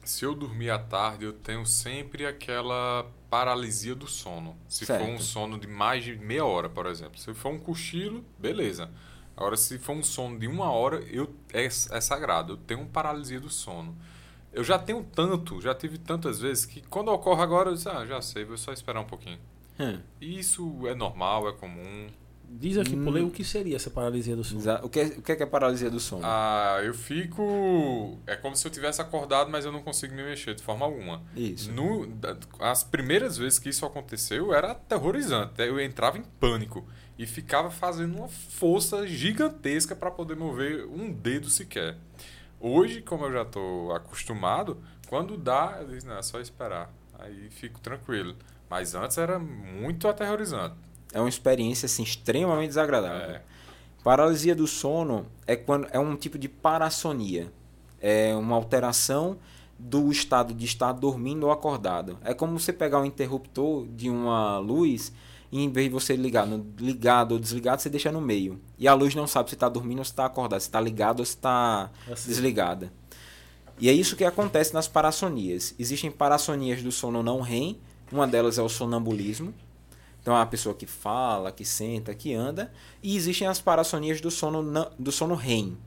se eu dormir à tarde, eu tenho sempre aquela paralisia do sono. Se certo. for um sono de mais de meia hora, por exemplo. Se for um cochilo, beleza. Agora, se for um sono de uma hora, eu, é, é sagrado. Eu tenho paralisia do sono. Eu já tenho tanto, já tive tantas vezes, que quando ocorre agora, eu disse, ah, já sei, vou só esperar um pouquinho. Hum. Isso é normal, é comum. Diz aqui, hum. Pulei, o que seria essa paralisia do sono? O que, é, o que é, que é paralisia do sono? Ah, eu fico. É como se eu tivesse acordado, mas eu não consigo me mexer de forma alguma. Isso. No, as primeiras vezes que isso aconteceu, era aterrorizante. Eu entrava em pânico e ficava fazendo uma força gigantesca para poder mover um dedo sequer. Hoje, como eu já estou acostumado, quando dá, eu digo, não, é só esperar. Aí fico tranquilo. Mas antes era muito aterrorizante. É uma experiência assim, extremamente desagradável. É. Paralisia do sono é, quando, é um tipo de parassonia. É uma alteração do estado de estar dormindo ou acordado. É como você pegar um interruptor de uma luz e em vez de você ligar no ligado ou desligado, você deixa no meio. E a luz não sabe se está dormindo ou se está acordado, se está ligado ou se está assim. desligada. E é isso que acontece nas parassonias. Existem parassonias do sono não REM, uma delas é o sonambulismo. Então é a pessoa que fala, que senta, que anda. E existem as parassonias do sono, do sono REM.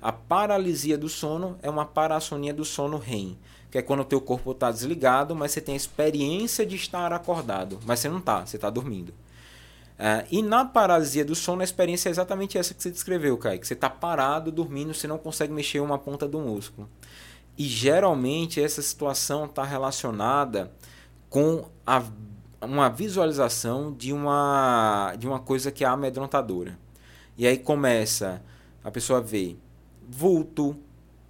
A paralisia do sono é uma parassonia do sono REM que é quando o teu corpo está desligado, mas você tem a experiência de estar acordado, mas você não está, você está dormindo. Uh, e na paralisia do sono, a experiência é exatamente essa que você descreveu, Kai, que você está parado, dormindo, você não consegue mexer uma ponta do músculo. E geralmente essa situação está relacionada com a, uma visualização de uma, de uma coisa que é amedrontadora. E aí começa a pessoa ver vulto,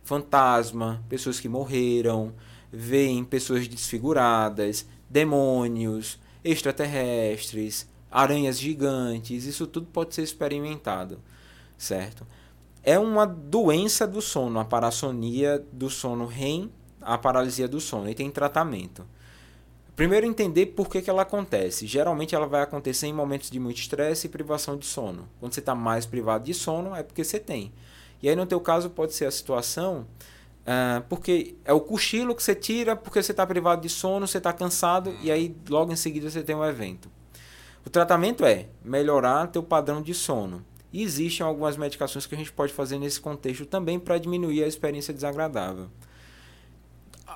fantasma, pessoas que morreram, veem pessoas desfiguradas, demônios, extraterrestres, aranhas gigantes, isso tudo pode ser experimentado, certo? É uma doença do sono, a parassonia do sono REM, a paralisia do sono, e tem tratamento. Primeiro, entender por que, que ela acontece. Geralmente, ela vai acontecer em momentos de muito estresse e privação de sono. Quando você está mais privado de sono, é porque você tem. E aí, no teu caso, pode ser a situação uh, porque é o cochilo que você tira porque você está privado de sono, você está cansado e aí logo em seguida você tem um evento. O tratamento é melhorar teu padrão de sono. E existem algumas medicações que a gente pode fazer nesse contexto também para diminuir a experiência desagradável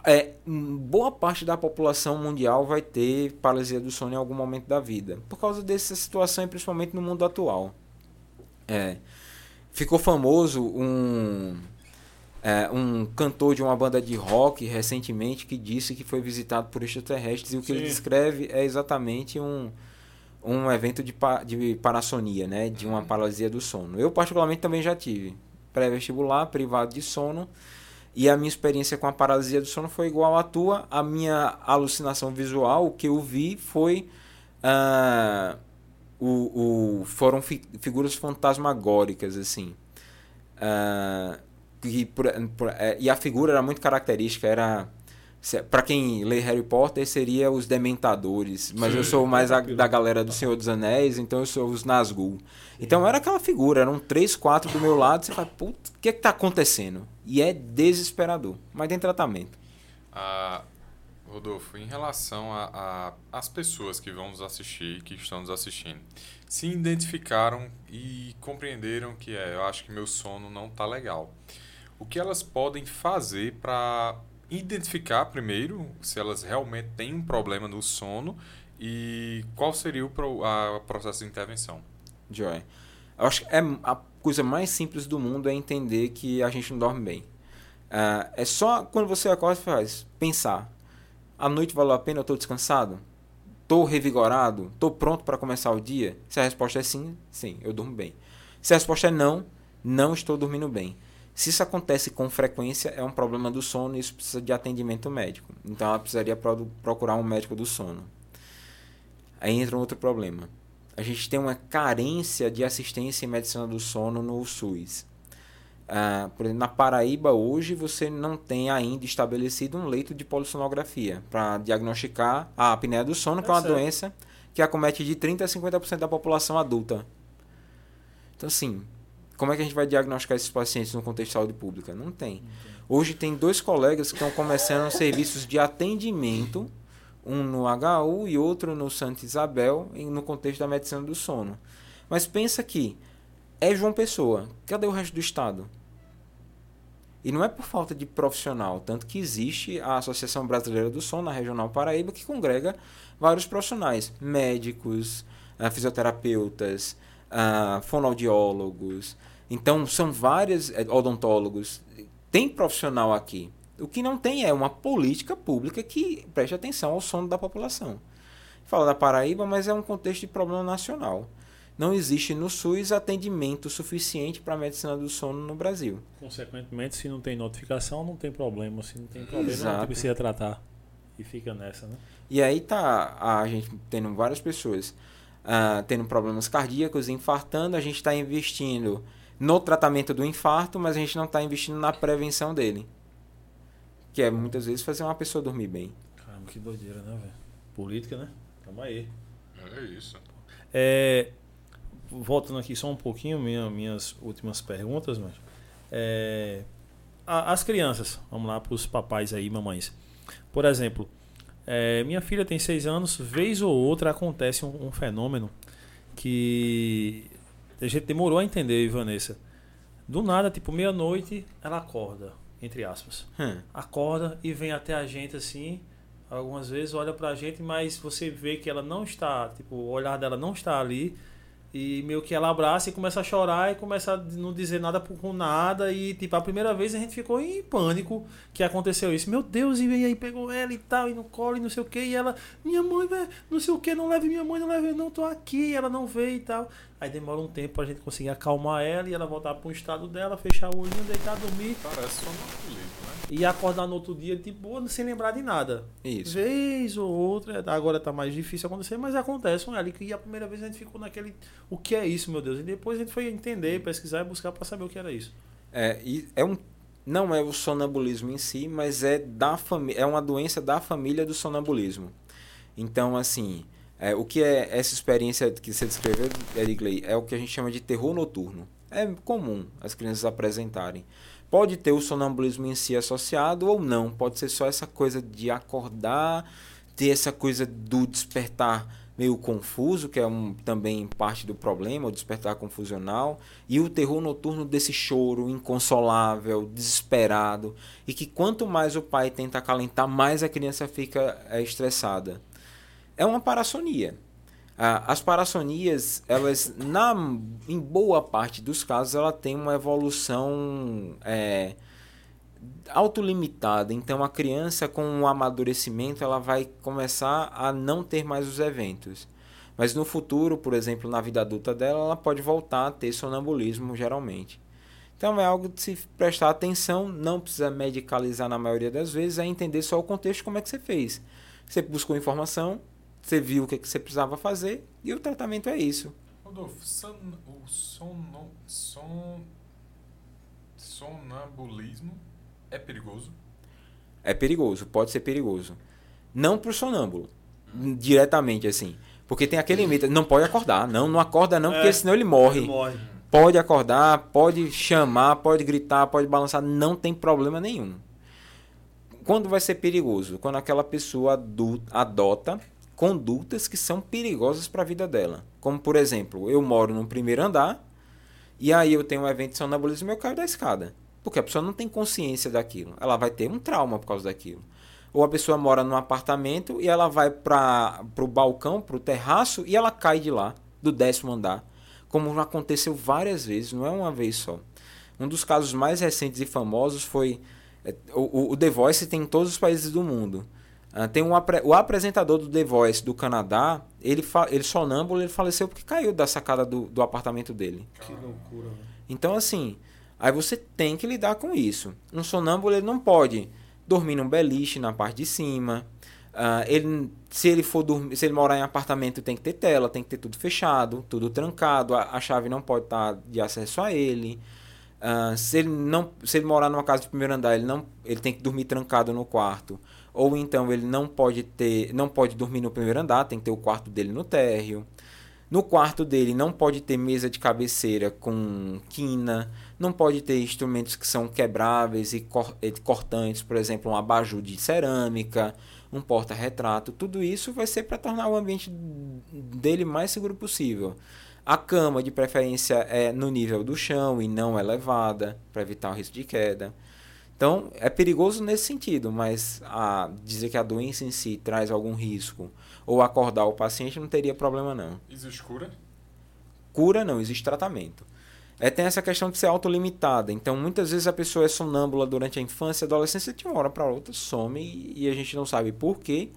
é, boa parte da população mundial vai ter paralisia do sono em algum momento da vida, por causa dessa situação e principalmente no mundo atual. É, ficou famoso um, é, um cantor de uma banda de rock recentemente que disse que foi visitado por extraterrestres e o que Sim. ele descreve é exatamente um, um evento de, de parassonia, né, de uma uhum. paralisia do sono. Eu particularmente também já tive pré-vestibular, privado de sono, e a minha experiência com a paralisia do sono foi igual à tua. A minha alucinação visual, o que eu vi foi. Uh, o, o, foram fi, figuras fantasmagóricas, assim. Uh, e, por, por, é, e a figura era muito característica, era para quem lê Harry Potter seria os Dementadores, mas Sim, eu sou mais a, da galera do Senhor dos Anéis, então eu sou os Nazgûl. Então era aquela figura, eram três, quatro do meu lado, você fala, putz, o que é que tá acontecendo? E é desesperador, mas tem tratamento. Ah, Rodolfo, em relação às pessoas que vão nos assistir, que estão nos assistindo, se identificaram e compreenderam que é, eu acho que meu sono não tá legal. O que elas podem fazer para identificar primeiro se elas realmente têm um problema no sono e qual seria o pro, a processo de intervenção. Joy. Eu acho que é a coisa mais simples do mundo é entender que a gente não dorme bem. Uh, é só quando você acorda e faz pensar: a noite valeu a pena? Eu estou descansado? Estou revigorado? Estou pronto para começar o dia? Se a resposta é sim, sim, eu durmo bem. Se a resposta é não, não estou dormindo bem. Se isso acontece com frequência, é um problema do sono e isso precisa de atendimento médico. Então ela precisaria procurar um médico do sono. Aí entra um outro problema. A gente tem uma carência de assistência em medicina do sono no SUS. Uh, por exemplo, na Paraíba hoje você não tem ainda estabelecido um leito de polissonografia para diagnosticar a apneia do sono, que é uma certo. doença que acomete de 30 a 50% da população adulta. Então, assim, como é que a gente vai diagnosticar esses pacientes no contexto de saúde pública? Não tem. Hoje tem dois colegas que estão começando serviços de atendimento, um no HU e outro no Santa Isabel, no contexto da medicina do sono. Mas pensa que é João Pessoa. Cadê o resto do estado? E não é por falta de profissional, tanto que existe a Associação Brasileira do Sono, na Regional Paraíba, que congrega vários profissionais, médicos, ah, fisioterapeutas, uh, fonoaudiólogos. Então, são vários eh, odontólogos. Tem profissional aqui. O que não tem é uma política pública que preste atenção ao sono da população. Fala da Paraíba, mas é um contexto de problema nacional. Não existe no SUS atendimento suficiente para a medicina do sono no Brasil. Consequentemente, se não tem notificação, não tem problema. Se não tem problema, Exato. não precisa tratar. E fica nessa, né? E aí tá a gente tendo várias pessoas uh, tendo problemas cardíacos, infartando, a gente está investindo no tratamento do infarto, mas a gente não está investindo na prevenção dele. Que é muitas vezes fazer uma pessoa dormir bem. Caramba, que doideira, né, velho? Política, né? Tamo aí. É isso. É, voltando aqui só um pouquinho, minha, minhas últimas perguntas, mas. É, as crianças, vamos lá para os papais aí, mamães. Por exemplo, é, minha filha tem seis anos, vez ou outra acontece um, um, fenômeno que a gente demorou a entender, Vanessa. Do nada, tipo, meia-noite, ela acorda, entre aspas. Hum. Acorda e vem até a gente assim. Algumas vezes olha pra gente, mas você vê que ela não está, tipo, o olhar dela não está ali e meio que ela abraça e começa a chorar e começa a não dizer nada com nada. E, tipo, a primeira vez a gente ficou em pânico que aconteceu isso. Meu Deus, e aí pegou ela e tal, e no colo e não sei o que. E ela, minha mãe, não sei o que, não leve minha mãe, não leve, não tô aqui. E ela não veio e tal. Aí demora um tempo pra gente conseguir acalmar ela e ela voltar pro estado dela, fechar o olhinho, deitar, dormir. Parece sonolento, né? E acordar no outro dia, tipo, boa, sem lembrar de nada. Isso. Vez ou outra, agora tá mais difícil acontecer, mas acontece com ela. E a primeira vez a gente ficou naquele. O que é isso, meu Deus? E depois a gente foi entender, pesquisar e buscar para saber o que era isso. É, e é um. Não é o sonambulismo em si, mas é da família. É uma doença da família do sonambulismo. Então, assim, é, o que é essa experiência que você descreveu, Erigley, é o que a gente chama de terror noturno. É comum as crianças apresentarem. Pode ter o sonambulismo em si associado ou não. Pode ser só essa coisa de acordar, ter essa coisa do despertar meio confuso, que é um, também parte do problema, o despertar confusional, e o terror noturno desse choro inconsolável, desesperado, e que quanto mais o pai tenta acalentar, mais a criança fica é, estressada. É uma parassonia. As parassonias, elas, na, em boa parte dos casos, ela tem uma evolução é, autolimitada. Então, a criança, com o amadurecimento, ela vai começar a não ter mais os eventos. Mas no futuro, por exemplo, na vida adulta dela, ela pode voltar a ter sonambulismo, geralmente. Então, é algo de se prestar atenção, não precisa medicalizar na maioria das vezes, é entender só o contexto, como é que você fez. Você buscou informação, você viu o que, que você precisava fazer, e o tratamento é isso. Rodolfo, son, o sono, son, sonambulismo é perigoso? É perigoso, pode ser perigoso. Não pro sonâmbulo, diretamente assim. Porque tem aquele limite, não pode acordar, não, não acorda não, porque É, senão ele morre. Ele morre. Pode acordar, pode chamar, pode gritar, pode balançar, não tem problema nenhum. Quando vai ser perigoso? Quando aquela pessoa adota condutas que são perigosas para a vida dela. Como, por exemplo, eu moro no primeiro andar e aí eu tenho um evento de sonambulismo e eu caio da escada. Porque a pessoa não tem consciência daquilo. Ela vai ter um trauma por causa daquilo. Ou a pessoa mora num apartamento e ela vai para o balcão, para o terraço e ela cai de lá, do décimo andar. Como aconteceu várias vezes, não é uma vez só. Um dos casos mais recentes e famosos foi. é, O, o- o The Voice tem em todos os países do mundo. Ah, tem um, apre- o apresentador do The Voice do Canadá, ele, fa, ele sonâmbulo, ele faleceu porque caiu da sacada do, do apartamento dele. Que loucura. velho. Então, assim, aí você tem que lidar com isso. Um sonâmbulo ele não pode dormir num beliche na parte de cima. Ah, ele, se ele for dormir, se ele morar em apartamento, tem que ter tela, tem que ter tudo fechado, tudo trancado. A, a chave não pode estar de acesso a ele. Ah, se ele não, se ele morar numa casa de primeiro andar, ele não, ele tem que dormir trancado no quarto. Ou então ele não pode ter, não pode dormir no primeiro andar, tem que ter o quarto dele no térreo. No quarto dele não pode ter mesa de cabeceira com quina, não pode ter instrumentos que são quebráveis e cor- cortantes, por exemplo, um abajur de cerâmica, um porta-retrato. Tudo isso vai ser para tornar o ambiente dele mais seguro possível. A cama, de preferência, é no nível do chão e não elevada, para evitar o risco de queda. Então, é perigoso nesse sentido, mas a, dizer que a doença em si traz algum risco ou acordar o paciente não teria problema não. Existe cura? Cura não, existe tratamento. É, tem essa questão de ser autolimitada. Então, muitas vezes a pessoa é sonâmbula durante a infância e adolescência, de uma hora para outra some e, e a gente não sabe por quê,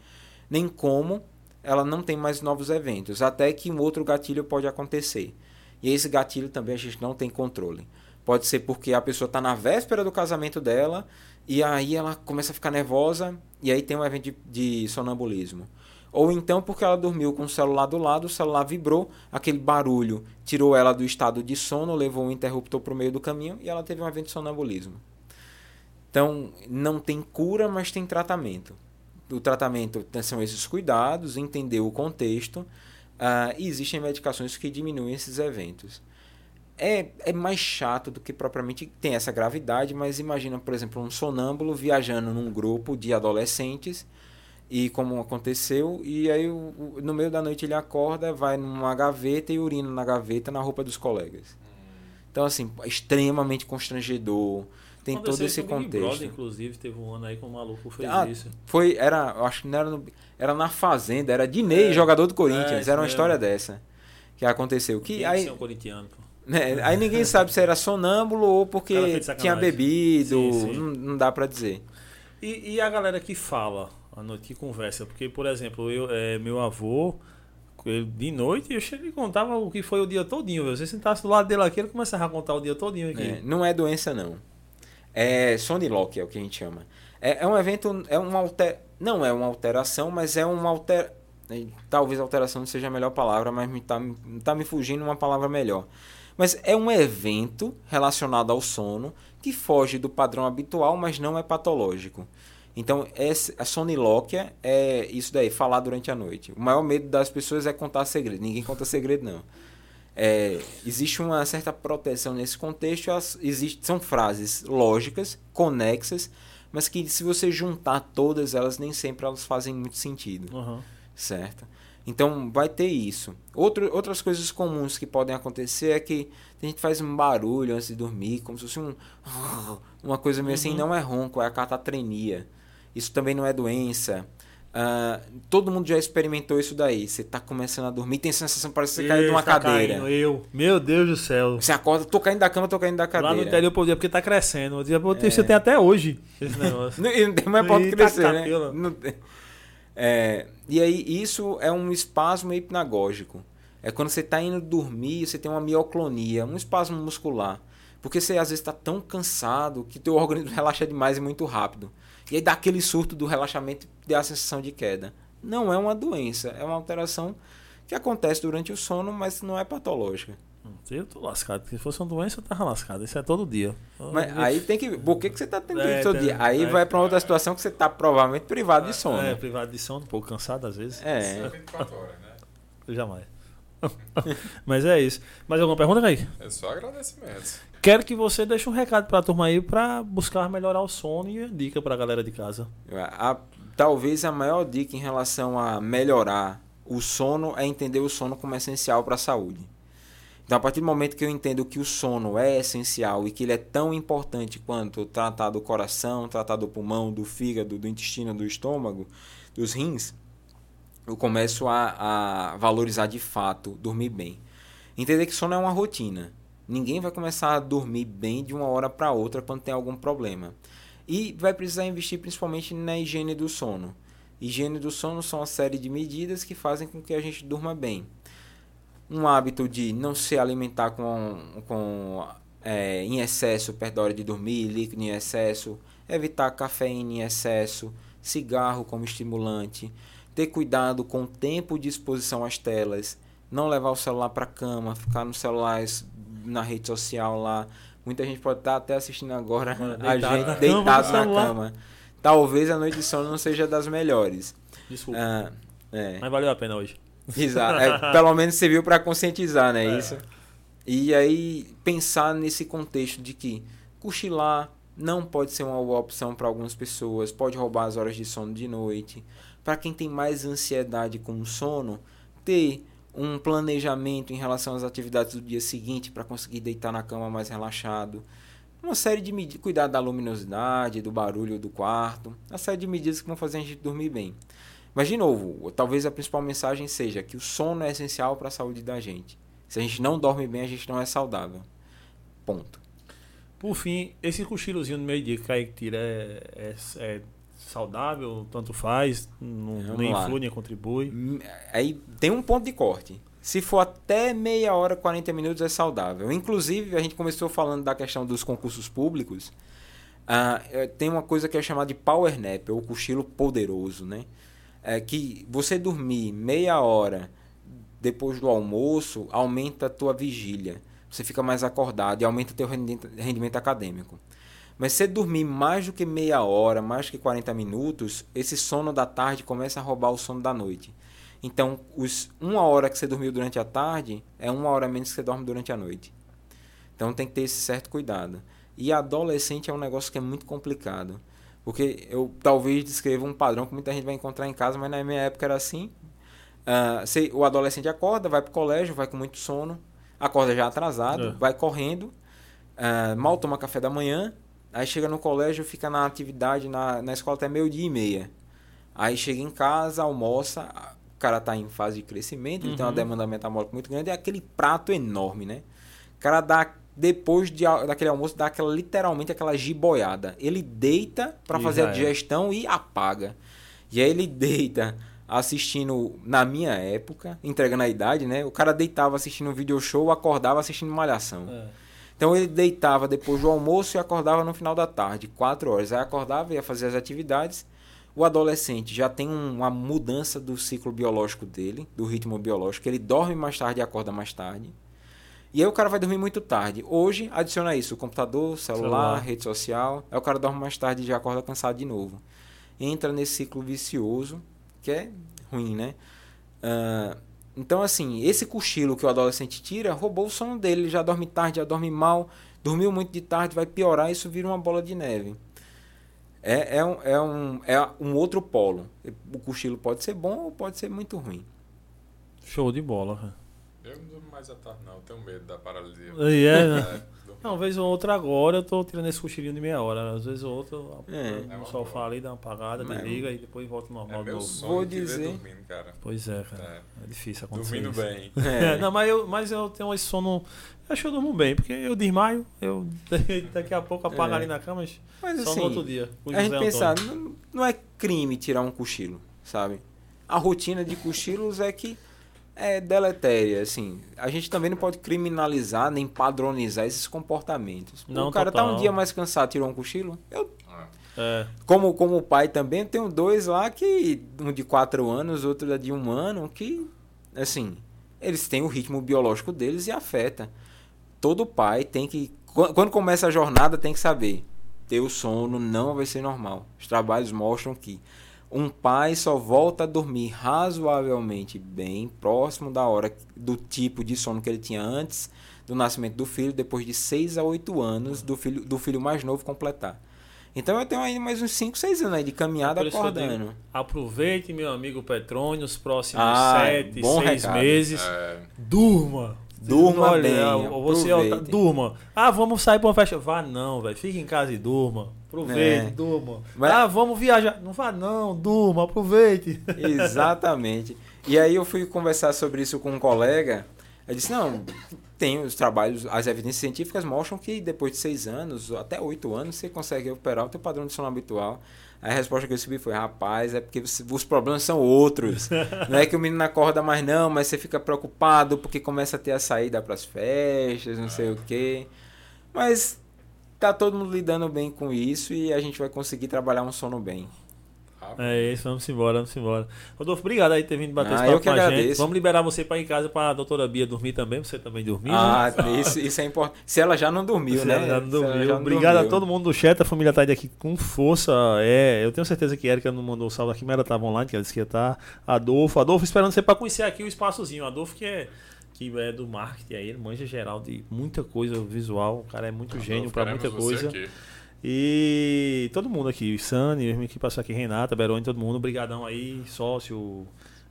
nem como ela não tem mais novos eventos. Até que um outro gatilho pode acontecer. E esse gatilho também a gente não tem controle. Pode ser porque a pessoa está na véspera do casamento dela e aí ela começa a ficar nervosa e aí tem um evento de, de sonambulismo. Ou então porque ela dormiu com o celular do lado, o celular vibrou, aquele barulho tirou ela do estado de sono, levou um interruptor para o meio do caminho e ela teve um evento de sonambulismo. Então, não tem cura, mas tem tratamento. O tratamento são esses cuidados, entender o contexto, ah, e existem medicações que diminuem esses eventos. É, é mais chato do que propriamente tem essa gravidade, mas imagina, por exemplo, um sonâmbulo viajando num grupo de adolescentes e como aconteceu, e aí o- o- no meio da noite ele acorda, vai numa gaveta e urina na gaveta na roupa dos colegas. Então, assim, é extremamente constrangedor, tem todo Aconteceu esse Big contexto. Brother, inclusive, teve um ano aí que um maluco fez Ah, isso. Foi, era, acho que não era, no, era na Fazenda, era Dinei, É, jogador do é, Corinthians, isso era uma mesmo. história dessa que aconteceu. Que aí, é um corintiano, pô. Né, aí ninguém sabe se era sonâmbulo ou porque tinha bebido, Sim, sim. Não, não dá pra dizer. E, e a galera que fala à noite, que conversa? Porque, por exemplo, eu, é, meu avô, ele, de noite, eu cheguei e contava o que foi o dia todinho. viu? Se você sentasse do lado dele aqui, ele começava a contar o dia todinho aqui. É, não é doença, não. É Sonilock, é o que a gente chama. É, é um evento, é uma alter... não é uma alteração, mas é uma alter... Talvez alteração não seja a melhor palavra, mas me tá, tá me fugindo uma palavra melhor. Mas é um evento relacionado ao sono que foge do padrão habitual, mas não é patológico. Então, essa, a sonilóquia é isso daí, falar durante a noite. O maior medo das pessoas é contar segredo. Ninguém conta segredo, não. É, existe uma certa proteção nesse contexto. As, existe, são frases lógicas, conexas, mas que se você juntar todas elas, nem sempre elas fazem muito sentido. Uhum. Certo? Então vai ter isso. Outro, outras coisas comuns que podem acontecer é que a gente faz um barulho antes de dormir, como se fosse um. Uma coisa meio assim, Uhum. não é ronco, é a catatrenia. Isso também não é doença. Ah, todo mundo já experimentou isso daí. Você tá começando a dormir, tem sensação, parece que você caiu de uma Tá cadeira. caindo, eu. Meu Deus do céu. Você acorda, tô caindo da cama, tô caindo da cadeira. Lá no interior podia, porque tá crescendo. Eu dizia, pô, É. Você tem até hoje esse negócio. Não, e não tem mais Eita, crescer, né? capela. Não tem. É, e aí, isso é um espasmo hipnagógico. É quando você está indo dormir, você tem uma mioclonia, um espasmo muscular. Porque você às vezes está tão cansado que teu organismo relaxa demais e muito rápido. E aí dá aquele surto do relaxamento e dá a sensação de queda. Não é uma doença, é uma alteração que acontece durante o sono, mas não é patológica. Eu tô lascado. Se fosse uma doença, eu tava lascado. Isso é todo dia. Mas aí tem que ver por que, que você está tendo É, isso todo tem- dia. Aí é. vai para outra situação que você está provavelmente privado de sono. É, privado de sono, um pouco cansado às vezes. É. 24 horas, né? Jamais. Mas é isso. Mais alguma pergunta, Kaique? É só agradecimentos. Quero que você deixe um recado pra turma aí pra buscar melhorar o sono e dica pra galera de casa. A- talvez a maior dica em relação a melhorar o sono é entender o sono como essencial para a saúde. Então, a partir do momento que eu entendo que o sono é essencial e que ele é tão importante quanto tratar do coração, tratar do pulmão, do fígado, do intestino, do estômago, dos rins, eu começo a, a valorizar de fato dormir bem. Entender que sono é uma rotina. Ninguém vai começar a dormir bem de uma hora para outra quando tem algum problema. E vai precisar investir principalmente na higiene do sono. Higiene do sono são uma série de medidas que fazem com que a gente durma bem. Um hábito de não se alimentar com, com é, em excesso perto da hora de dormir, líquido em excesso, evitar cafeína em excesso, cigarro como estimulante, ter cuidado com o tempo de exposição às telas, não levar o celular para cama, ficar no celular na rede social lá. Muita gente pode estar até assistindo agora Mano, a gente na cama, deitado no na cama. Talvez a noite de sono não seja das melhores. Desculpa. Ah, é. Mas valeu a pena hoje. Exato. É, pelo menos serviu para conscientizar, né? É. Isso. E aí pensar nesse contexto de que cochilar não pode ser uma boa opção para algumas pessoas, pode roubar as horas de sono de noite. Para quem tem mais ansiedade com o sono, ter um planejamento em relação às atividades do dia seguinte para conseguir deitar na cama mais relaxado. Uma série de medidas, cuidar da luminosidade, do barulho do quarto, uma série de medidas que vão fazer a gente dormir bem. Mas, de novo, talvez a principal mensagem seja que o sono é essencial para a saúde da gente. Se a gente não dorme bem, a gente não é saudável. Ponto. Por fim, esse cochilozinho no meio-dia que Kaique tira é, é, é saudável, tanto faz, não, Vamos nem lá. influi, nem contribui. Hum, Aí tem um ponto de corte. Se for até meia hora, 40 minutos é saudável. Inclusive, a gente começou falando da questão dos concursos públicos. Ah, eh, tem uma coisa que é chamada de power nap, ou cochilo poderoso, né? É que você dormir meia hora depois do almoço aumenta a tua vigília. Você fica mais acordado e aumenta teu rendimento, acadêmico. Mas se você dormir mais do que meia hora, mais do que 40 minutos, esse sono da tarde começa a roubar o sono da noite. Então, os uma hora que você dormiu durante a tarde é uma hora menos que você dorme durante a noite. Então tem que ter esse certo cuidado. E adolescente é um negócio que é muito complicado. Porque eu talvez descreva um padrão que muita gente vai encontrar em casa, mas na minha época era assim. Você- o adolescente acorda, vai pro colégio, vai com muito sono, acorda já atrasado, É. vai correndo, ah, mal toma café da manhã, aí chega no colégio, fica na atividade na, na escola até meio dia e meia. Aí chega em casa, almoça, o cara tá em fase de crescimento, ele tem uma Uhum. demanda metabólica muito grande, é aquele prato enorme, né? O cara dá, depois de, daquele almoço, dá aquela, literalmente aquela giboiada. Ele deita para E fazer a é. digestão e apaga. E aí ele deita assistindo, na minha época, entregando a idade, né? O cara deitava assistindo um video show, acordava assistindo malhação. É. Então ele deitava depois do almoço e acordava no final da tarde, quatro horas. Aí acordava, ia fazer as atividades. O adolescente já tem um- uma mudança do ciclo biológico dele, do ritmo biológico. Ele dorme mais tarde e acorda mais tarde. E aí o cara vai dormir muito tarde. Hoje, adiciona isso, computador, celular, Celular. rede social. Aí o cara dorme mais tarde e já acorda cansado de novo. entra nesse ciclo vicioso que é ruim, né? Uh, então, assim, esse cochilo que o adolescente tira roubou o sono dele. Ele já dorme tarde, já dorme mal, dormiu muito de tarde, vai piorar, isso vira uma bola de neve. É, é, um, é, um, é um outro polo. O cochilo pode ser bom ou pode ser muito ruim. Show de bola, Eu não durmo mais à tarde, não. Eu tenho medo da paralisia. E é, né? É. Não, uma vez ou outra agora eu tô tirando esse cochilinho de meia hora. Às vezes ou outra é. o sofá ali, dá uma apagada, Mas desliga e depois volta normal é de novo. Vou dizer. Dormindo, cara. Pois é, cara. É, é difícil acontecer. Dormindo isso. bem. É. não, mas eu, mas eu tenho esse sono. Eu acho que eu durmo bem, porque eu desmaio, eu daqui a pouco apago é. ali na cama, mas, mas só assim, no outro dia. A gente pensar, não, não é crime tirar um cochilo, sabe? A rotina de cochilos é que é deletéria, assim. A gente também não pode criminalizar nem padronizar esses comportamentos. Não, o cara total. tá um dia mais cansado, tirou um cochilo. Eu, é. como, como pai também, tenho dois lá que, um de quatro anos, outro de um ano, que, assim, eles têm o ritmo biológico deles e afeta. Todo pai tem que, quando começa a jornada, tem que saber. Ter o sono não vai ser normal. Os trabalhos mostram que um pai só volta a dormir razoavelmente bem, próximo da hora do tipo de sono que ele tinha antes do nascimento do filho, depois de 6 a 8 anos do filho, do filho mais novo completar. Então eu tenho aí mais uns 5, 6 anos aí de caminhada acordando. Digo, aproveite, meu amigo Petrônio, os próximos 7, ah, 6 meses. É. Durma. Durma Olha, bem. Você durma. Ah, vamos sair para uma festa. Vá não, velho. Fique em casa e durma. Aproveite, é. durma. Mas... Ah, vamos viajar. Não vá não, durma, aproveite. Exatamente. E aí eu fui conversar sobre isso com um colega. Ele disse, não, tem os trabalhos, as evidências científicas mostram que depois de seis anos, até oito anos, você consegue recuperar o teu padrão de sono habitual. a resposta que eu recebi foi, rapaz, é porque os problemas são outros. não é que o menino acorda mais não, mas você fica preocupado porque começa a ter a saída para as festas, não sei o quê. Mas tá todo mundo lidando bem com isso e a gente vai conseguir trabalhar um sono bem. É isso, vamos embora, vamos embora. Rodolfo, obrigado aí por ter vindo bater ah, esse papo com a agradeço. gente. Vamos liberar você para ir em casa para a doutora Bia dormir também, você também dormir. Ah, né? isso, isso é importante. Se ela já não dormiu, Se né? Ela já não dormiu. Já não obrigado dormiu. a todo mundo do chat, a família tá aqui com força. É, eu tenho certeza que a Erika não mandou o salve aqui, mas ela estava online, que ela disse que ia estar. Tá. Adolfo, Adolfo esperando você para conhecer aqui o espaçozinho. Adolfo que é que é do marketing aí, ele manja geral de muita coisa visual, o cara é muito Adolfo, gênio para muita coisa. Aqui. E todo mundo aqui, Sani, que passou aqui, Renata, Beroni, todo mundo, brigadão aí, sócio,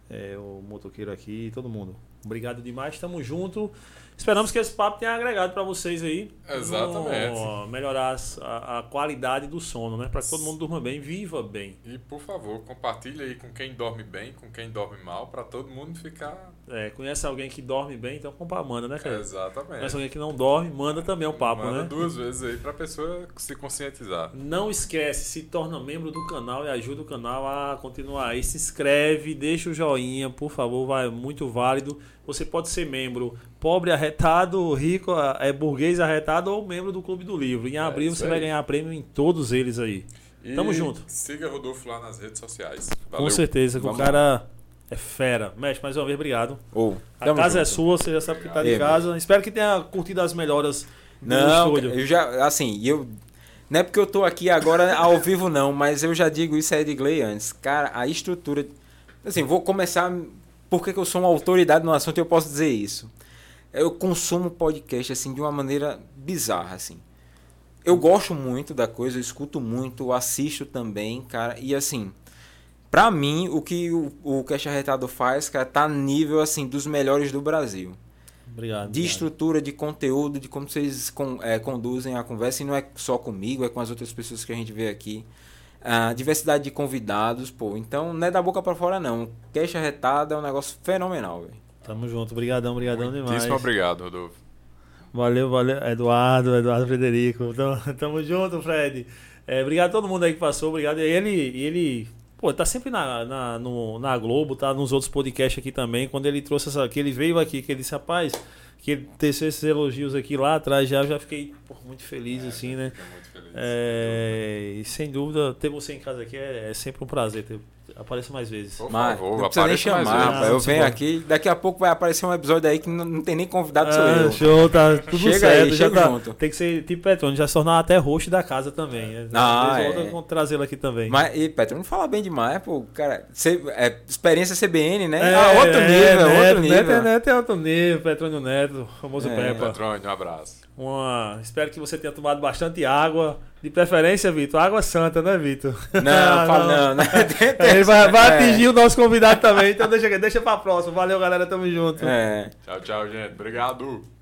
é, o motoqueiro aqui, todo mundo. Obrigado demais, estamos junto. Esperamos que esse papo tenha agregado para vocês aí. Exatamente. melhorar a, a, qualidade do sono, né? Para que todo mundo durma bem, viva bem. E por favor, compartilhe aí com quem dorme bem, com quem dorme mal, para todo mundo ficar. É, conhece alguém que dorme bem, então compa manda, né, cara? Exatamente. Conhece alguém que não dorme, manda também o papo, manda né? duas vezes aí para a pessoa se conscientizar. Não esquece, se torna membro do canal e ajuda o canal a continuar aí. Se inscreve, deixa o joinha, por favor, vai muito válido. Você pode ser membro pobre arretado, rico, é burguês arretado ou membro do Clube do Livro. Em é abril é você aí. vai ganhar prêmio em todos eles aí. E Tamo junto. Siga Rodolfo lá nas redes sociais. Valeu. Com certeza, que o cara é fera. Mestre, mais uma vez, obrigado. Oh, a casa é junto. é sua, você já sabe que tá de casa. Espero que tenha curtido as melhoras do não, estúdio. Eu já, assim, eu. Não é porque eu tô aqui agora ao vivo, não, mas eu já digo isso a Edgley antes. Cara, a estrutura. Assim, vou começar porque eu sou uma autoridade no assunto e eu posso dizer isso. Eu consumo podcast assim de uma maneira bizarra assim. Eu gosto muito da coisa, eu escuto muito, assisto também, cara, e assim, pra mim o que o, o Cash Arretado faz, cara, tá nível assim dos melhores do Brasil. Obrigado. De obrigado. estrutura, de conteúdo, de como vocês con, é, conduzem a conversa, e não é só comigo, é com as outras pessoas que a gente vê aqui a diversidade de convidados, pô. Então não é da boca para fora, não. Queixa retada é um negócio fenomenal, velho. Tamo junto. Obrigadão, obrigadão demais. Muitíssimo obrigado, Rodolfo. Valeu, valeu. Eduardo, Eduardo Frederico. Tamo, tamo junto, Fred. É, obrigado a todo mundo aí que passou. Obrigado. E ele, ele pô, tá sempre na, na, no, na Globo, tá nos outros podcasts aqui também. Quando ele trouxe essa. Que ele veio aqui, que ele disse, rapaz, que ele teceu esses elogios aqui lá atrás já, já fiquei pô, muito feliz, é, assim, né? Muito feliz. É, e sem dúvida, ter você em casa aqui é, é sempre um prazer. Ter, apareça mais vezes. Por favor, não precisa nem mais chamar, vezes. rapaz. Eu Ah, venho aqui, daqui a pouco vai aparecer um episódio aí que não, não tem nem convidado, Ah, eu. show, tá tudo Chega certo. aí, já chega tá- junto. Tem que ser tipo Petrônio, já se tornar até host da casa também. Ah, Vez ou é. outra, vamos trazê-lo aqui também. Mas, e Petro, não fala bem demais, pô, cara. cê- é, experiência CBN, né? É, ah, outro é, nível, Neto, outro nível. Neto, é- Neto é outro nível, Petrônio Neto, famoso É. Peppa. Petrônio, um abraço. Uma... Espero que você tenha tomado bastante água. De preferência, Vitor, água santa, né, Vitor? Não, fala não, né? É, Ele vai, vai É. atingir o nosso convidado também, então deixa, deixa pra próxima. Valeu, galera, tamo junto. É. Tchau, tchau, gente. Obrigado.